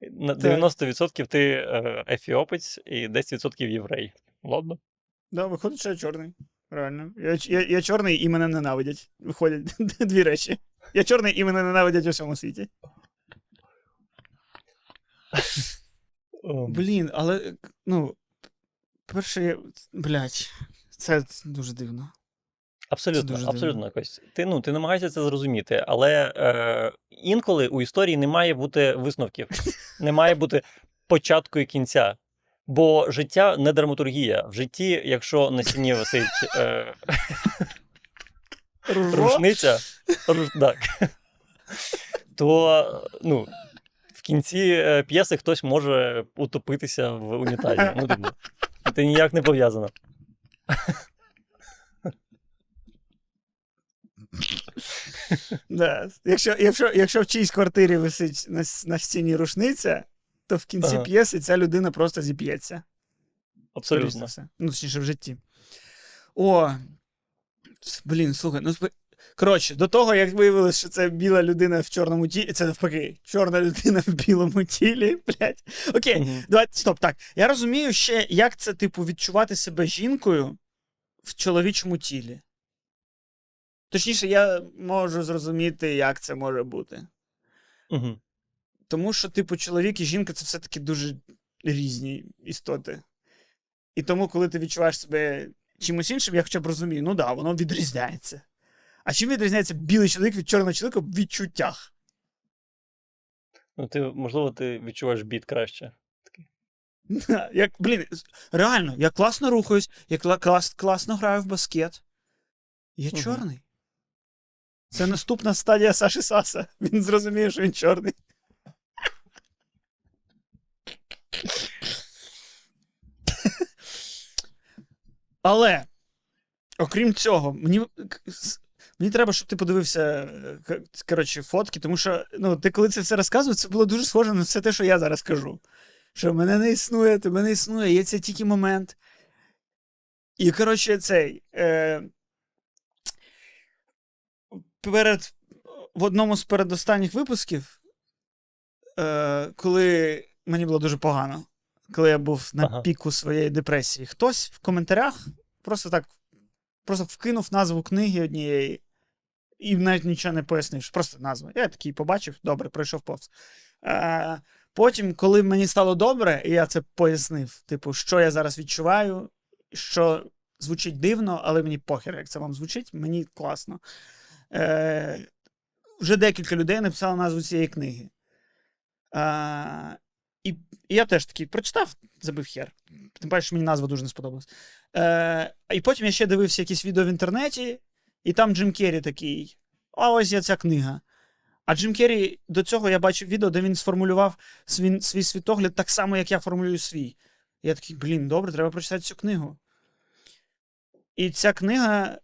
Speaker 2: На 90% ти е, ефіопець і 10% єврей. Ладно.
Speaker 1: да, виходить, що я чорний. Реально. Я, я, я чорний і мене ненавидять. Виходять дві речі. Я чорний і мене ненавидять у всьому світі.
Speaker 2: Ем,
Speaker 1: Блін, але ну, перше, блядь, це дуже дивно.
Speaker 2: Абсолютно,
Speaker 1: дуже
Speaker 2: абсолютно Кость. Ти, ну, ти намагаєшся це зрозуміти, але е, інколи у історії не має бути висновків, не має бути початку і кінця. Бо життя не драматургія. В житті, якщо на стіні висить е, рушниця, руш, так, то ну, в кінці е, п'єси хтось може утопитися в унітазі. Ну, типу, це ніяк не пов'язано.
Speaker 1: Да. Якщо, якщо, якщо в чиїсь квартирі висить на, на стіні рушниця, то в кінці
Speaker 2: Ага.
Speaker 1: п'єси ця людина просто зіп'ється.
Speaker 2: Абсолютно.
Speaker 1: все. Ну, точніше, в житті. О, блін, слухай, ну Коротше, до того, як виявилось, що це біла людина в чорному тілі, це навпаки, чорна людина в білому тілі, блядь. Окей,
Speaker 2: Мгм.
Speaker 1: давай, стоп, так. Я розумію ще, як це, типу, відчувати себе жінкою в чоловічому тілі. Точніше, я можу зрозуміти, як це може бути.
Speaker 2: Мгм.
Speaker 1: Тому що, типу, чоловік і жінка це все-таки дуже різні істоти. І тому, коли ти відчуваєш себе чимось іншим, я хоча б розумію, ну да, воно відрізняється. А чим відрізняється білий чоловік від чорного чоловіка в відчуттях?
Speaker 2: Ну, ти, можливо, ти відчуваєш біт краще.
Speaker 1: Як, блін, реально, я класно рухаюсь, я клас, класно граю в баскет. Я
Speaker 2: Мгм.
Speaker 1: чорний. Це наступна стадія Саші Саса. Він зрозуміє, що він чорний. Але, окрім цього, мені, мені треба, щоб ти подивився е, коротше, фотки, тому що ну, ти коли це все розказував, це було дуже схоже на все те, що я зараз кажу. Що мене не існує, тебе не існує, є це тільки момент. І, коротше, цей. Е, перед, в одному з передостанніх випусків, е, коли мені було дуже погано, коли я був на
Speaker 2: Ага.
Speaker 1: піку своєї депресії, хтось в коментарях просто так просто вкинув назву книги однієї і навіть нічого не пояснив. Просто назва. Я такий побачив, добре, пройшов повз. Е, потім, коли мені стало добре, і я це пояснив, типу, що я зараз відчуваю, що звучить дивно, але мені похер, як це вам звучить, мені класно. Е, вже декілька людей написали назву цієї книги. Е, і, і я теж такий прочитав, забив хер. Тим паче, мені назва дуже не сподобалась. Е, і потім я ще дивився якісь відео в інтернеті, і там Джим Керрі такий. А ось є ця книга. А Джим Керрі до цього я бачив відео, де він сформулював свій, свій світогляд так само, як я формулюю свій. Я такий, блін, добре, треба прочитати цю книгу. І ця книга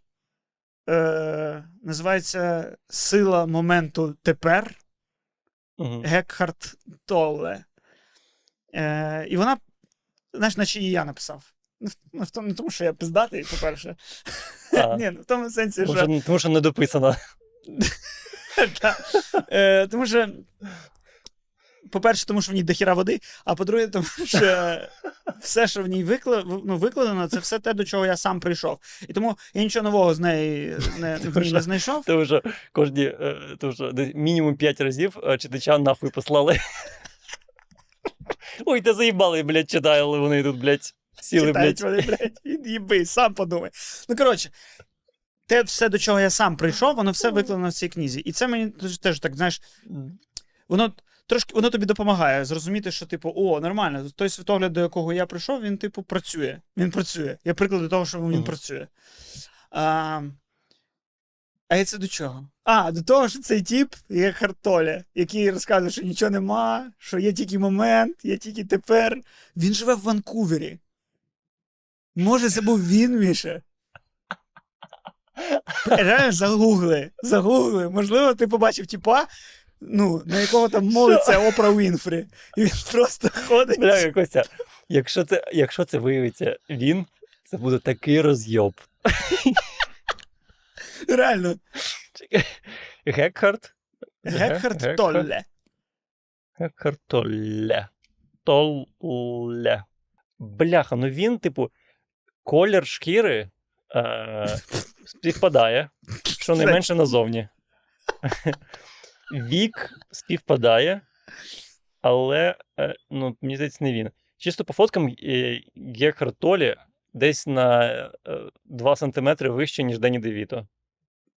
Speaker 1: е, називається Сила моменту тепер
Speaker 2: Мгм.
Speaker 1: Гекхард Толле. Е, і вона, знаєш, наче і я написав. Не в, тому, не тому, що я пиздатий, по-перше. Ні, ну, в тому сенсі, що.
Speaker 2: тому що не дописано.
Speaker 1: Е, Тому що. По-перше, тому що в ній дохіра води, а по-друге, тому що все, що в ній ну, викладено, це все те, до чого я сам прийшов. І тому я нічого нового з неї не, в ній не знайшов.
Speaker 2: Тому що кожні, е, тому що мінімум 5 разів е, читача нахуй послали. Ой, та заїбали, блядь, читали вони тут, блядь, сіли, блядь.
Speaker 1: вони, блядь, їби, сам подумай. Ну, коротше, те все, до чого я сам прийшов, воно все викладено в цій книзі. І це мені теж так, знаєш, воно трошки воно тобі допомагає зрозуміти, що, типу, о, нормально, той світогляд, до якого я прийшов, він, типу, працює. Він працює. Я приклад до того, що він
Speaker 2: Мгм.
Speaker 1: працює. А, А я це до чого? А, до того, що цей тіп є Хартоля, який розказує, що нічого нема, що є тільки момент, є тільки тепер. Він живе в Ванкувері. Може, це був він, Міша? Реально загугли. Загугли. Можливо, ти побачив тіпа, ну, на якого там молиться Опра Вінфрі. І він просто ходить.
Speaker 2: Бля, Костя, якщо це, якщо це виявиться він, це буде такий розйоб.
Speaker 1: Реально.
Speaker 2: Гекхард?
Speaker 1: Гекхард Толле.
Speaker 2: Гекхард Толле. Толле. Бляха, ну він, типу, колір шкіри е, співпадає, що не менше назовні. Вік співпадає, але е, ну, мені здається, не він. Чисто по фоткам е, Гекхард Толі десь на е, 2 см вище, ніж Дені Девіто.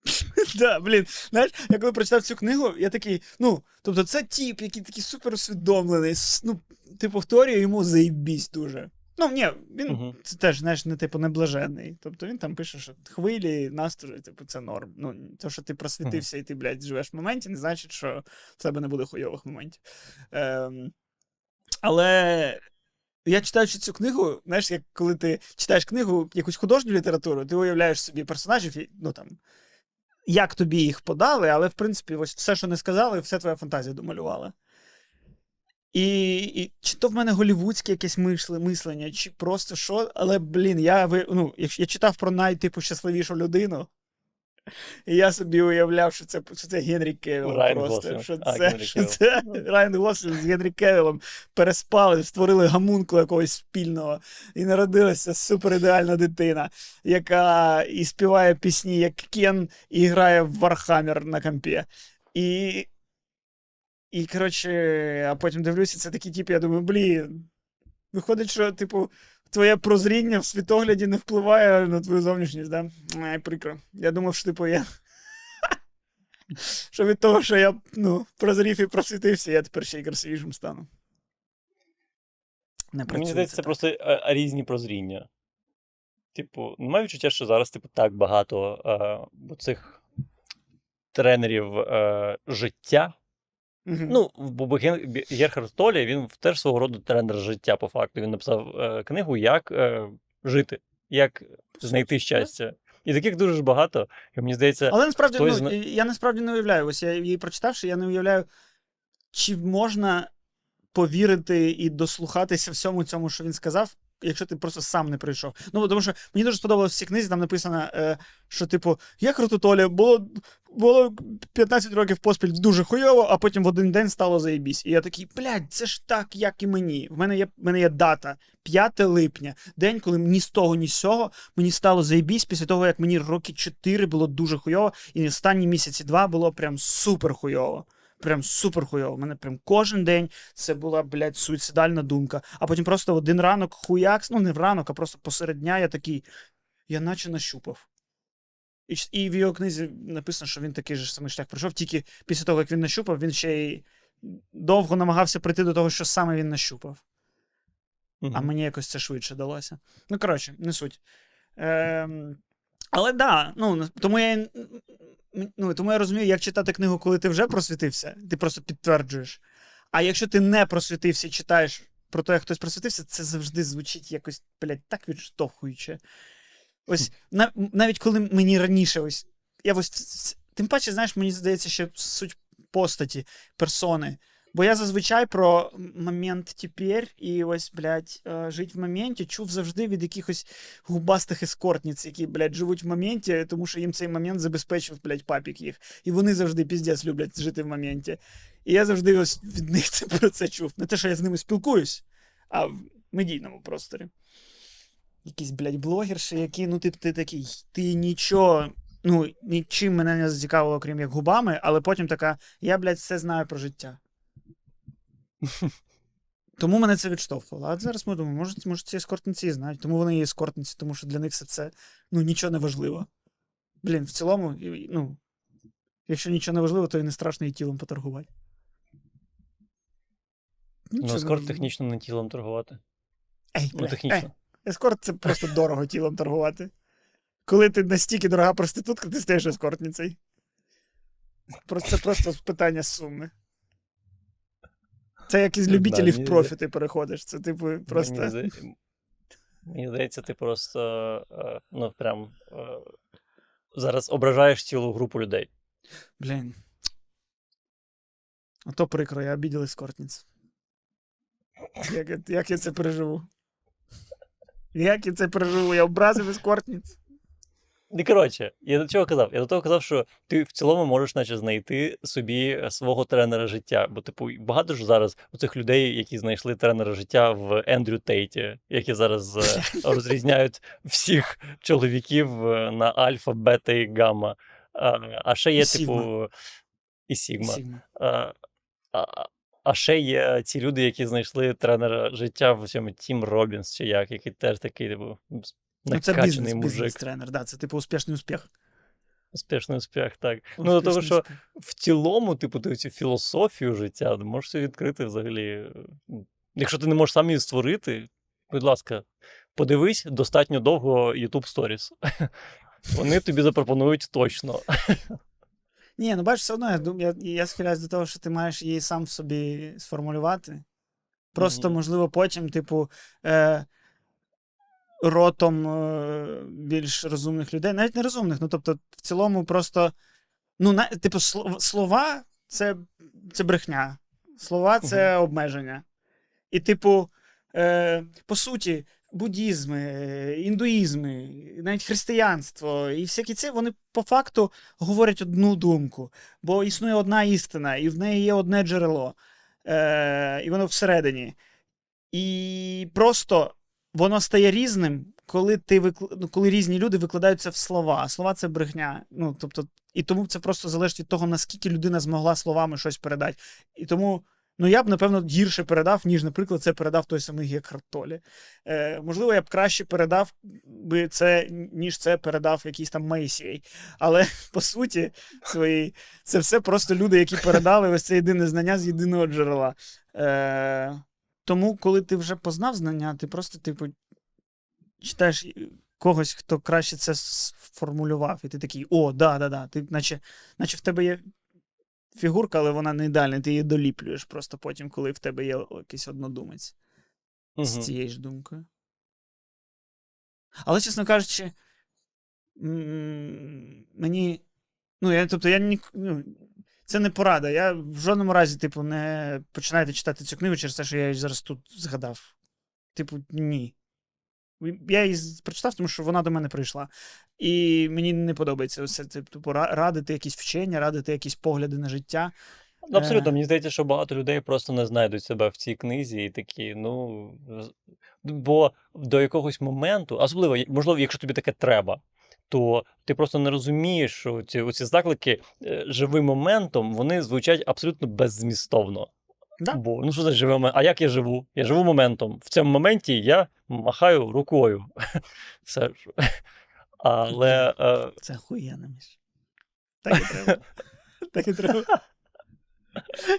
Speaker 1: Да, блін, знаєш, я коли прочитав цю книгу, я такий, ну, тобто це тіп, який такий супер усвідомлений, ну, типу, в теорії йому заєбісь дуже. Ну, ні, він
Speaker 2: Мгм.
Speaker 1: це теж, знаєш, не типу неблажений. Тобто він там пише, що хвилі, настрої, типу, це норм. Ну, то, що ти просвітився і ти, блядь, живеш в моменті, не значить, що в тебе не буде хуйових моментів. Ем, але я читаючи цю книгу, знаєш, як коли ти читаєш книгу, якусь художню літературу, ти уявляєш собі персонажів, і, ну там, як тобі їх подали, але в принципі, ось все, що не сказали, все твоя фантазія домалювала. І, і чи то в мене голівудське якесь мислення, чи просто що. Але, блін, я ви- ну, я читав про найтипу щасливішу людину, і я собі уявляв, що це, що це Генрі Кевіл.
Speaker 2: Райан
Speaker 1: просто,
Speaker 2: Гослінг.
Speaker 1: що це,
Speaker 2: Генрі
Speaker 1: що це Райан Гослінг з Генрі Кевілом переспали, створили гомункула якогось спільного, і народилася суперідеальна дитина, яка і співає пісні, як Кен, і грає в Вархаммер на компі. І, і коротше, а потім дивлюся, це такий тип, я думаю, блін. Виходить, що, типу, твоє прозріння в світогляді не впливає на твою зовнішність, да? Ай, прикро. Я думав, що типу я. Що від того, що я ну, прозрів і просвітився, я тепер ще й красивішим стану. Не
Speaker 2: Мені здається, це
Speaker 1: так.
Speaker 2: просто е, різні прозріння. Типу, немає відчуття, що зараз, типу, так багато е, цих тренерів е, життя. Ну, бо Герхард Толі, він теж свого роду тренер життя, по факту. Він написав е, книгу, як е, жити, як знайти щастя. І таких дуже ж багато. І мені здається,
Speaker 1: Але насправді ну,
Speaker 2: зна-
Speaker 1: я насправді не уявляю. Ось я її прочитавши, я не уявляю, чи можна повірити і дослухатися всьому цьому, що він сказав, якщо ти просто сам не прийшов. Ну, тому що мені дуже сподобалось в цій книзі, там написано, е, що, типу, я крутотоля, було, було 15 років поспіль дуже хуйово, а потім в один день стало заєбісь. І я такий, блядь, це ж так, як і мені. В мене є, в мене є дата 5 липня, день, коли ні з того, ні з цього мені стало заєбісь після того, як мені роки 4 було дуже хуйово, і останні місяці два було прям супер хуйово. Прям супер хуйово. У мене прям кожен день це була, блядь, суїцидальна думка. А потім просто в один ранок хуякс, ну не в ранок, а просто посеред дня я такий, я наче нащупав. І, і в його книзі написано, що він такий же самий шлях пройшов, тільки після того, як він нащупав, він ще й довго намагався прийти до того, що саме він нащупав. А мені якось це швидше далося. Ну, коротше, не суть. Ем, але да, ну, тому я, ну, тому я розумію, як читати книгу, коли ти вже просвітився, ти просто підтверджуєш. А якщо ти не просвітився і читаєш про те, як хтось просвітився, це завжди звучить якось, блядь, так відштовхуюче. Ось нав- навіть коли мені раніше ось. Я ось тим паче, знаєш, мені здається, що суть постаті, персони. Бо я зазвичай про момент тепер і ось, блядь, е, жить в моменті чув завжди від якихось губастих ескортниць, які, блядь, живуть в моменті, тому що їм цей момент забезпечив, блядь, папік їх. І вони завжди піздець люблять жити в моменті. І я завжди ось від них це про це чув. Не те, що я з ними спілкуюсь, а в медійному просторі. Якісь, блядь, блогерші, які, ну, ти, ти такий, ти нічого. Ну, нічим мене не зацікавило, крім як губами, але потім така, я, блядь, все знаю про життя. Тому мене це відштовхувало. А зараз ми думаємо, може, може ці ескортниці і знають, тому вони є ескортниці, тому що для них все це ну, нічого не важливо. Блін, в цілому, ну, якщо нічого не важливо, то і не страшно і тілом поторгувати.
Speaker 2: Ну,
Speaker 1: Нічого не
Speaker 2: технічно не тілом торгувати.
Speaker 1: Ей,
Speaker 2: Ну, технічно.
Speaker 1: ей, ескорт це просто дорого тілом торгувати. коли ти настільки дорога проститутка, ти стаєш ескортницею. Просто це просто питання суми. Це як із
Speaker 2: Не
Speaker 1: любителів профі ти переходиш. Це типу просто.
Speaker 2: Мені, мені здається, ти просто е, ну, прям е, зараз ображаєш цілу групу людей.
Speaker 1: Блін. Ото прикро, я обіділ ескортниць. Як, як я це переживу? Як я це переживу? Я образив ескортниць.
Speaker 2: Ну, коротше, я до чого казав? Я до того казав, що ти в цілому можеш наче знайти собі свого тренера життя. Бо, типу, багато ж зараз у цих людей, які знайшли тренера життя в Ендрю Тейті, які зараз е, розрізняють всіх чоловіків е, на альфа, бета і гамма. А, а ще є,
Speaker 1: І
Speaker 2: типу,
Speaker 1: Сігма.
Speaker 2: і Сігма.
Speaker 1: Сігма.
Speaker 2: А, а, а ще є ці люди, які знайшли тренера життя в цьому Тім Робінс, чи як, який теж такий, типу,
Speaker 1: Ну, це бізнес, бізнес-тренер, да, це типу успішний успіх.
Speaker 2: Успішний успіх, так. Ну, до того, що
Speaker 1: успіх.
Speaker 2: в цілому, типу, ти цю філософію життя можеш відкрити взагалі. Якщо ти не можеш сам її створити, будь ласка, подивись достатньо довго YouTube Stories. Вони тобі запропонують точно.
Speaker 1: Ні, ну бачиш, все одно я, я, я схиляюсь до того, що ти маєш її сам в собі сформулювати. Просто, можливо, потім, типу, е, ротом е, більш розумних людей, навіть не розумних, ну тобто, в цілому, просто, ну, на, типу, слова це, це брехня. Слова це обмеження. І, типу, е, по суті, буддізми, індуїзми, навіть християнство і всякі це, вони по факту говорять одну думку, бо існує одна істина, і в неї є одне джерело, е, і воно всередині. І просто воно стає різним, коли ти викл... ну, коли різні люди викладаються в слова. Слова це брехня. Ну, тобто, і тому це просто залежить від того, наскільки людина змогла словами щось передати. І тому. Ну, я б, напевно, гірше передав, ніж, наприклад, це передав той самий Гекхард Толі. Е, можливо, я б краще передав би це, ніж це передав якийсь там Мейсій. Але по суті, своїй, це все просто люди, які передали ось це єдине знання з єдиного джерела. Е, тому, коли ти вже познав знання, ти просто, типу, читаєш когось, хто краще це сформулював, і ти такий: о, да, да, да. Ти, наче, наче в тебе є фігурка, але вона не ідеальна, ти її доліплюєш просто потім, коли в тебе є якийсь однодумець з цією ж думкою. Але, чесно кажучи, мені. Ну, я, тобто, я ні, ну, це не порада. Я в жодному разі, типу, не починайте читати цю книгу через те, що я її зараз тут згадав. Типу, ні. Я її прочитав, тому що вона до мене прийшла. І мені не подобається все це, типу, радити якісь вчення, радити якісь погляди на життя.
Speaker 2: Ну, абсолютно,
Speaker 1: Е.
Speaker 2: мені здається, що багато людей просто не знайдуть себе в цій книзі і такі, ну. Бо до якогось моменту, особливо, можливо, якщо тобі таке треба, то ти просто не розумієш, що ці, оці заклики е, живим моментом вони звучать абсолютно беззмістовно.
Speaker 1: Да.
Speaker 2: Бо ну що за живий момент? А як я живу? Я живу моментом. В цьому моменті я махаю рукою. Все ж. Але е,
Speaker 1: Це Міш. Так і треба. Так і треба.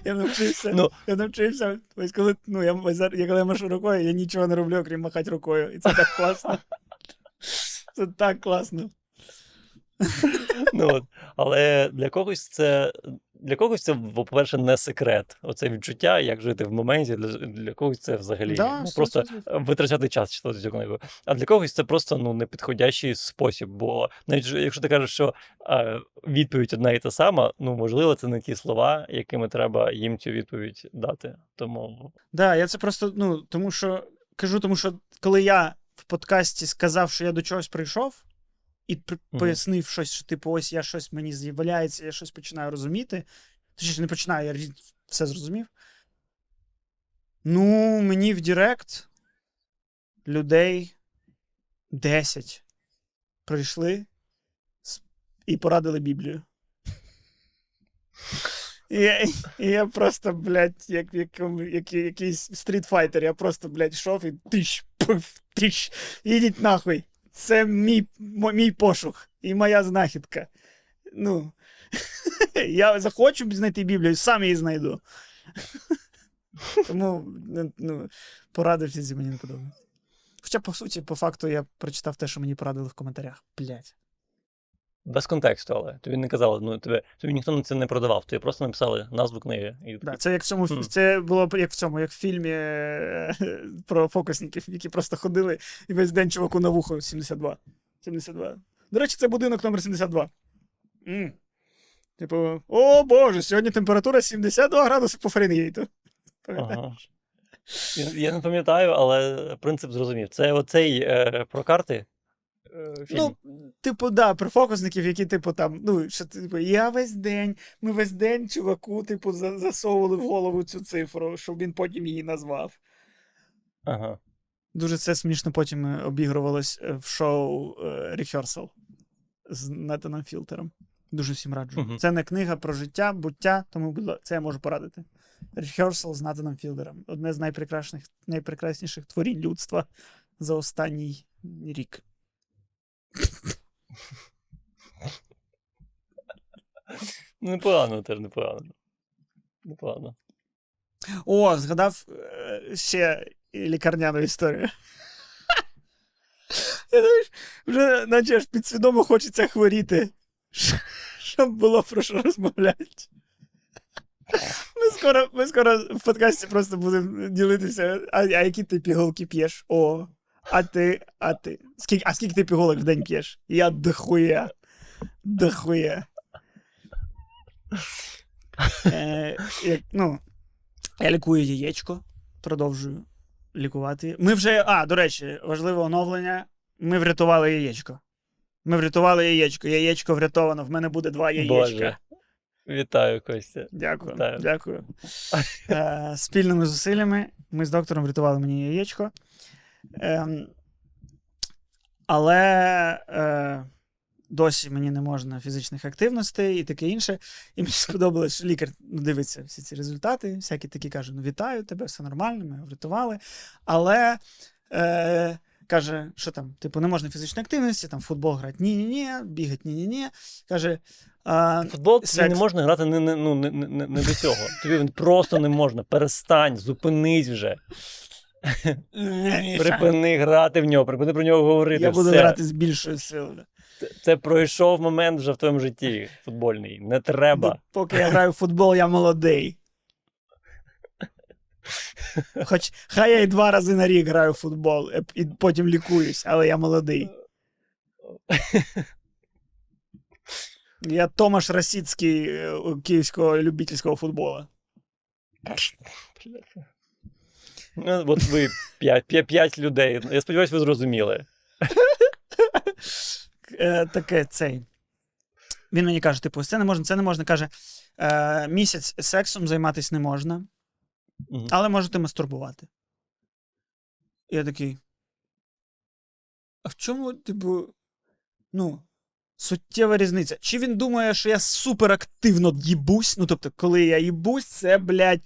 Speaker 1: Я навчився.
Speaker 2: Ну.
Speaker 1: Я навчився. Ось коли, ну, я, я коли я машу рукою, я нічого не роблю, окрім махати рукою. І це так класно. Це так класно.
Speaker 2: Ну, от. Але для когось це для когось це, по-перше, не секрет. Оце відчуття, як жити в моменті. Для, для когось це взагалі
Speaker 1: Да,
Speaker 2: ну, просто витрачати час читати цю книгу. А для когось це просто ну, непідходящий спосіб. Бо навіть якщо ти кажеш, що е, відповідь одна і та сама, ну можливо, це не ті слова, якими треба їм цю відповідь дати. Тому
Speaker 1: Да, я це просто, ну, тому що кажу, тому що коли я подкасті сказав, що я до чогось прийшов, і при-
Speaker 2: Мгм.
Speaker 1: пояснив щось, що типу, ось я щось мені з'являється, я щось починаю розуміти. Точніше, не починаю, я все зрозумів. Ну, мені в Директ людей 10 прийшли і порадили Біблію. Я, я просто, блядь, як, якому, як, якийсь стрітфайтер, я просто, блядь, йшов і тиш, пиф, тиш, ідіть нахуй. Це мій, мій пошук і моя знахідка. Ну, я захочу знайти Біблію, сам її знайду. Тому ну, ну, поради ці мені не подобаються. Хоча, по суті, по факту, я прочитав те, що мені порадили в коментарях. Блять.
Speaker 2: Без контексту, але тобі не казали, ну тебе тобі ніхто на це не продавав. Тобі просто написали назву книги. І...
Speaker 1: Да, це як в цьому
Speaker 2: Мгм.
Speaker 1: це було як в цьому, як в фільмі е, про фокусників, які просто ходили і весь день чуваку на вухо 72. 72. До речі, це будинок номер 72. м Типу, о Боже, сьогодні температура 72 градуси по Фаренгейту.
Speaker 2: Ага. Я, я не пам'ятаю, але принцип зрозумів. Це оцей е, про карти. Е, фільм.
Speaker 1: Ну, типу, да, про фокусників, які, типу, там, ну, що типу, я весь день, ми весь день чуваку, типу, засовували в голову цю цифру, щоб він потім її назвав.
Speaker 2: Ага.
Speaker 1: Дуже це смішно потім е, обігрувалось е, в шоу Rehearsal з Нетаном Філтером. Дуже всім раджу.
Speaker 2: Мгм.
Speaker 1: Це не книга про життя, буття, тому це я можу порадити. Rehearsal з Натаном Філдером. Одне з найпрекрасніших, найпрекрасніших творінь людства за останній рік.
Speaker 2: Ну, Непогано теж непогано. Непогано.
Speaker 1: О, згадав е, ще лікарняну історію. Я знаєш, вже наче аж підсвідомо хочеться хворіти, щоб було про що розмовляти. Ми скоро, ми скоро в подкасті просто будемо ділитися, а, а які ти пігулки п'єш? О, а ти, а ти. Скільки, а скільки ти пігулок в день п'єш? Я дохуя. Дохуя. Е, як, ну, я лікую яєчко, продовжую лікувати. Ми вже. А, до речі, важливе оновлення. Ми врятували яєчко. Ми врятували яєчко. Яєчко врятовано. В мене буде два яєчка.
Speaker 2: Боже. Вітаю, Костя.
Speaker 1: Дякую.
Speaker 2: Вітаю.
Speaker 1: Дякую. Е, спільними зусиллями ми з доктором врятували мені яєчко. Ем, але е, досі мені не можна фізичних активностей і таке інше. І мені сподобалось, що лікар ну, дивиться всі ці результати, всякі такі каже: ну вітаю тебе, все нормально, ми врятували. Але е, каже, що там, типу, не можна фізичної активності, там футбол грати ні-ні-ні, бігати ні-ні-ні. Каже, а,
Speaker 2: Футбол
Speaker 1: секс.
Speaker 2: не можна грати не, не, ну, не, не, не до цього. Тобі він просто не можна. Перестань, зупинись вже. Припини грати в нього, припини про нього говорити.
Speaker 1: Я буду
Speaker 2: все.
Speaker 1: грати з більшою силою.
Speaker 2: Це, пройшов момент вже в твоєму житті футбольний. Не треба.
Speaker 1: Ну, Поки я граю в футбол, я молодий. Хоч хай я і два рази на рік граю в футбол, е, і потім лікуюсь, але я молодий. Я Томаш Росіцький е, київського любительського футболу.
Speaker 2: Ну, от ви п'ять, людей. Я сподіваюся, ви зрозуміли.
Speaker 1: Е, таке цей. Він мені каже: типу, це не можна, це не можна. Каже, е, місяць сексом займатися не можна. Але можете мастурбувати. Я такий. А в чому, типу, ну, суттєва різниця? Чи він думає, що я суперактивно їбусь? Ну, тобто, коли я їбусь, це, блядь,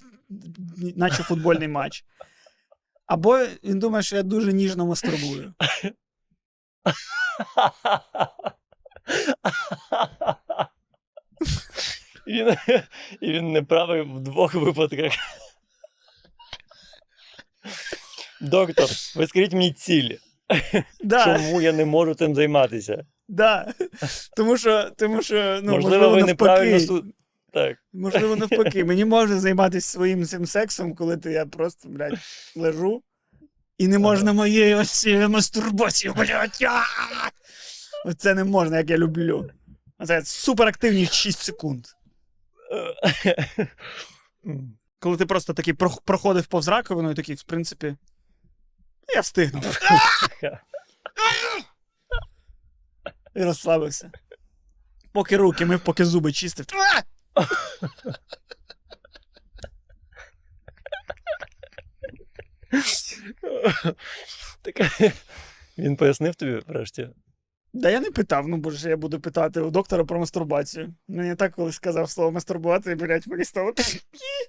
Speaker 1: наче футбольний матч. Або він думає, що я дуже ніжно мастурбую.
Speaker 2: І він, і він не правий в двох випадках. Доктор, ви скажіть мені цілі.
Speaker 1: Да,
Speaker 2: Чому я не можу цим займатися?
Speaker 1: да. Тому що, тому що ну,
Speaker 2: Можливо,
Speaker 1: можливо,
Speaker 2: ви неправильно. Так.
Speaker 1: Можливо, навпаки, мені можна займатися своїм цим сексом, коли ти я просто, блядь, лежу, і не можна моєї ось мастурбації, блядь. Оце не можна, як я люблю. Оце суперактивні 6 секунд. Коли ти просто такий проходив повз раковину і такий, в принципі, я встигну. І розслабився. Поки руки мив, поки зуби чистив.
Speaker 2: Так, він пояснив тобі врешті.
Speaker 1: Да я не питав, ну бо ж я буду питати у доктора про мастурбацію. Мені так колись сказав слово мастурбація, блядь, мені стало.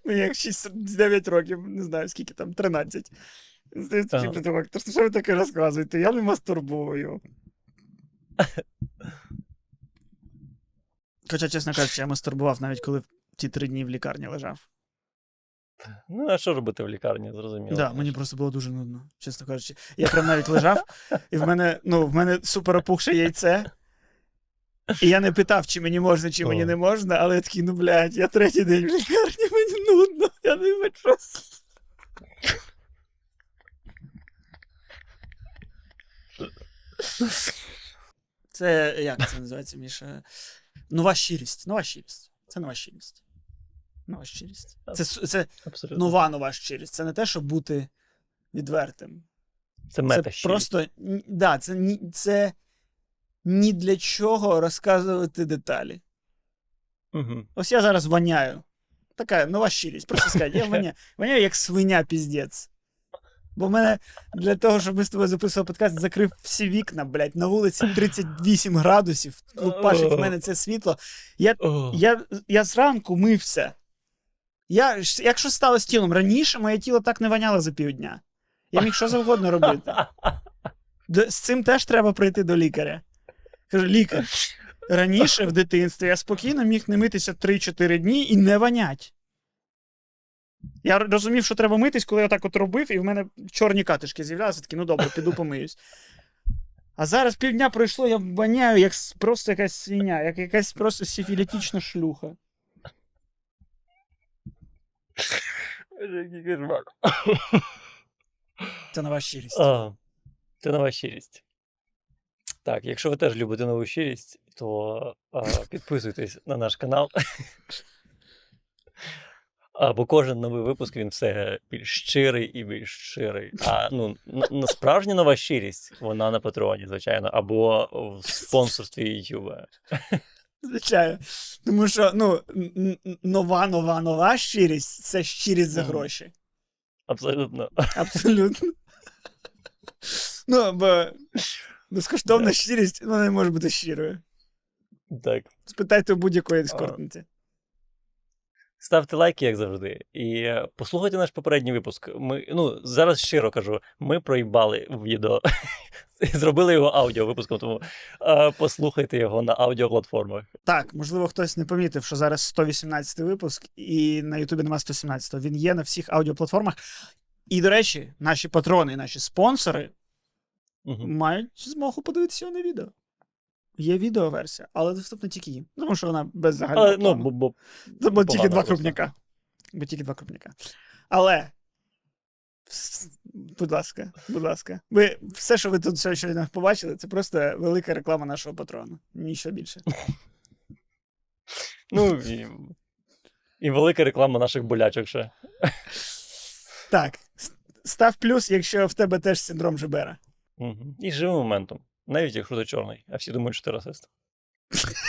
Speaker 1: Мені як 6-9 років, не знаю, скільки там, 13. Здається,
Speaker 2: Ага.
Speaker 1: що ви таке розказуєте? Я не мастурбую. Хоча, чесно кажучи, я мастурбував навіть коли в ті три дні в лікарні лежав.
Speaker 2: Ну, а що робити в лікарні, зрозуміло.
Speaker 1: Да, мені просто було дуже нудно, чесно кажучи. Я прям навіть лежав, і в мене, ну, в мене супер опухше яйце. І я не питав, чи мені можна, чи мені не можна, але я такий, ну блядь, я третій день в лікарні, мені нудно, я не хочу. Це як це називається, Міша? Нова щирість. Нова щирість. Це нова щирість. Нова щирість. Це, це
Speaker 2: Абсолютно.
Speaker 1: нова нова щирість. Це не те, щоб бути відвертим.
Speaker 2: Це
Speaker 1: Це
Speaker 2: мета щирість.
Speaker 1: просто да, це, ні, це ні для чого розказувати деталі.
Speaker 2: Угу.
Speaker 1: Ось я зараз воняю. Така нова щирість. Просто сказати, я воняю, воняю як свиня піздець. Бо в мене для того, щоб ми з тобою записували подкаст, закрив всі вікна, блядь, на вулиці 38 градусів. Лупашить в мене це світло. Я, я, я зранку мився. Я, ж- як що стало з тілом? Раніше моє тіло так не воняло за півдня. Я міг що завгодно робити. Д- З цим теж треба прийти до лікаря. Кажу, лікар, раніше в дитинстві я спокійно міг не митися 3-4 дні і не вонять. Я розумів, що треба митись, коли я так от робив, і в мене чорні катишки з'являлися, такі, ну добре, піду помиюсь. А зараз півдня пройшло, я воняю, як просто якась свиня, як якась просто сифілітична шлюха.
Speaker 2: Який кошмар.
Speaker 1: Це нова щирість.
Speaker 2: А, Це нова щирість. Так, якщо ви теж любите нову щирість, то а, підписуйтесь на наш канал. А, бо кожен новий випуск він все більш щирий і більш щирий. А ну, н- н- справжня нова щирість, вона на патреоні, звичайно, або в спонсорстві Ютуба.
Speaker 1: Звичайно. Тому що ну, нова, нова, нова щирість це щирість за гроші.
Speaker 2: Абсолютно.
Speaker 1: Абсолютно. Ну, бо безкоштовна щирість вона не може бути щирою.
Speaker 2: Так.
Speaker 1: Спитайте у будь-якої ескортниці.
Speaker 2: Ставте лайки, як завжди, і послухайте наш попередній випуск. Ми, ну, зараз щиро кажу, ми проїбали відео. Зробили його аудіо випуском, тому е, послухайте його на аудіоплатформах.
Speaker 1: Так, можливо, хтось не помітив, що зараз 118 випуск, і на Ютубі нема 117. Він є на всіх аудіоплатформах. І, до речі, наші патрони, наші спонсори
Speaker 2: Мгм.
Speaker 1: мають змогу подивитися на відео. Є відеоверсія, але доступна тільки їм. Тому що вона без загального.
Speaker 2: Але, ну, бо, бо,
Speaker 1: бо тільки два крупняка. Бо тільки два крупняка. Але. Будь ласка, будь ласка. Ви все, що ви тут сьогодні побачили, це просто велика реклама нашого патрону. Нічого більше.
Speaker 2: ну і, і велика реклама наших болячок ще.
Speaker 1: Так, став плюс, якщо в тебе теж синдром Жебера.
Speaker 2: Мгм. І живи моментом. Навіть якщо ти чорний, а всі думають, що ти расист.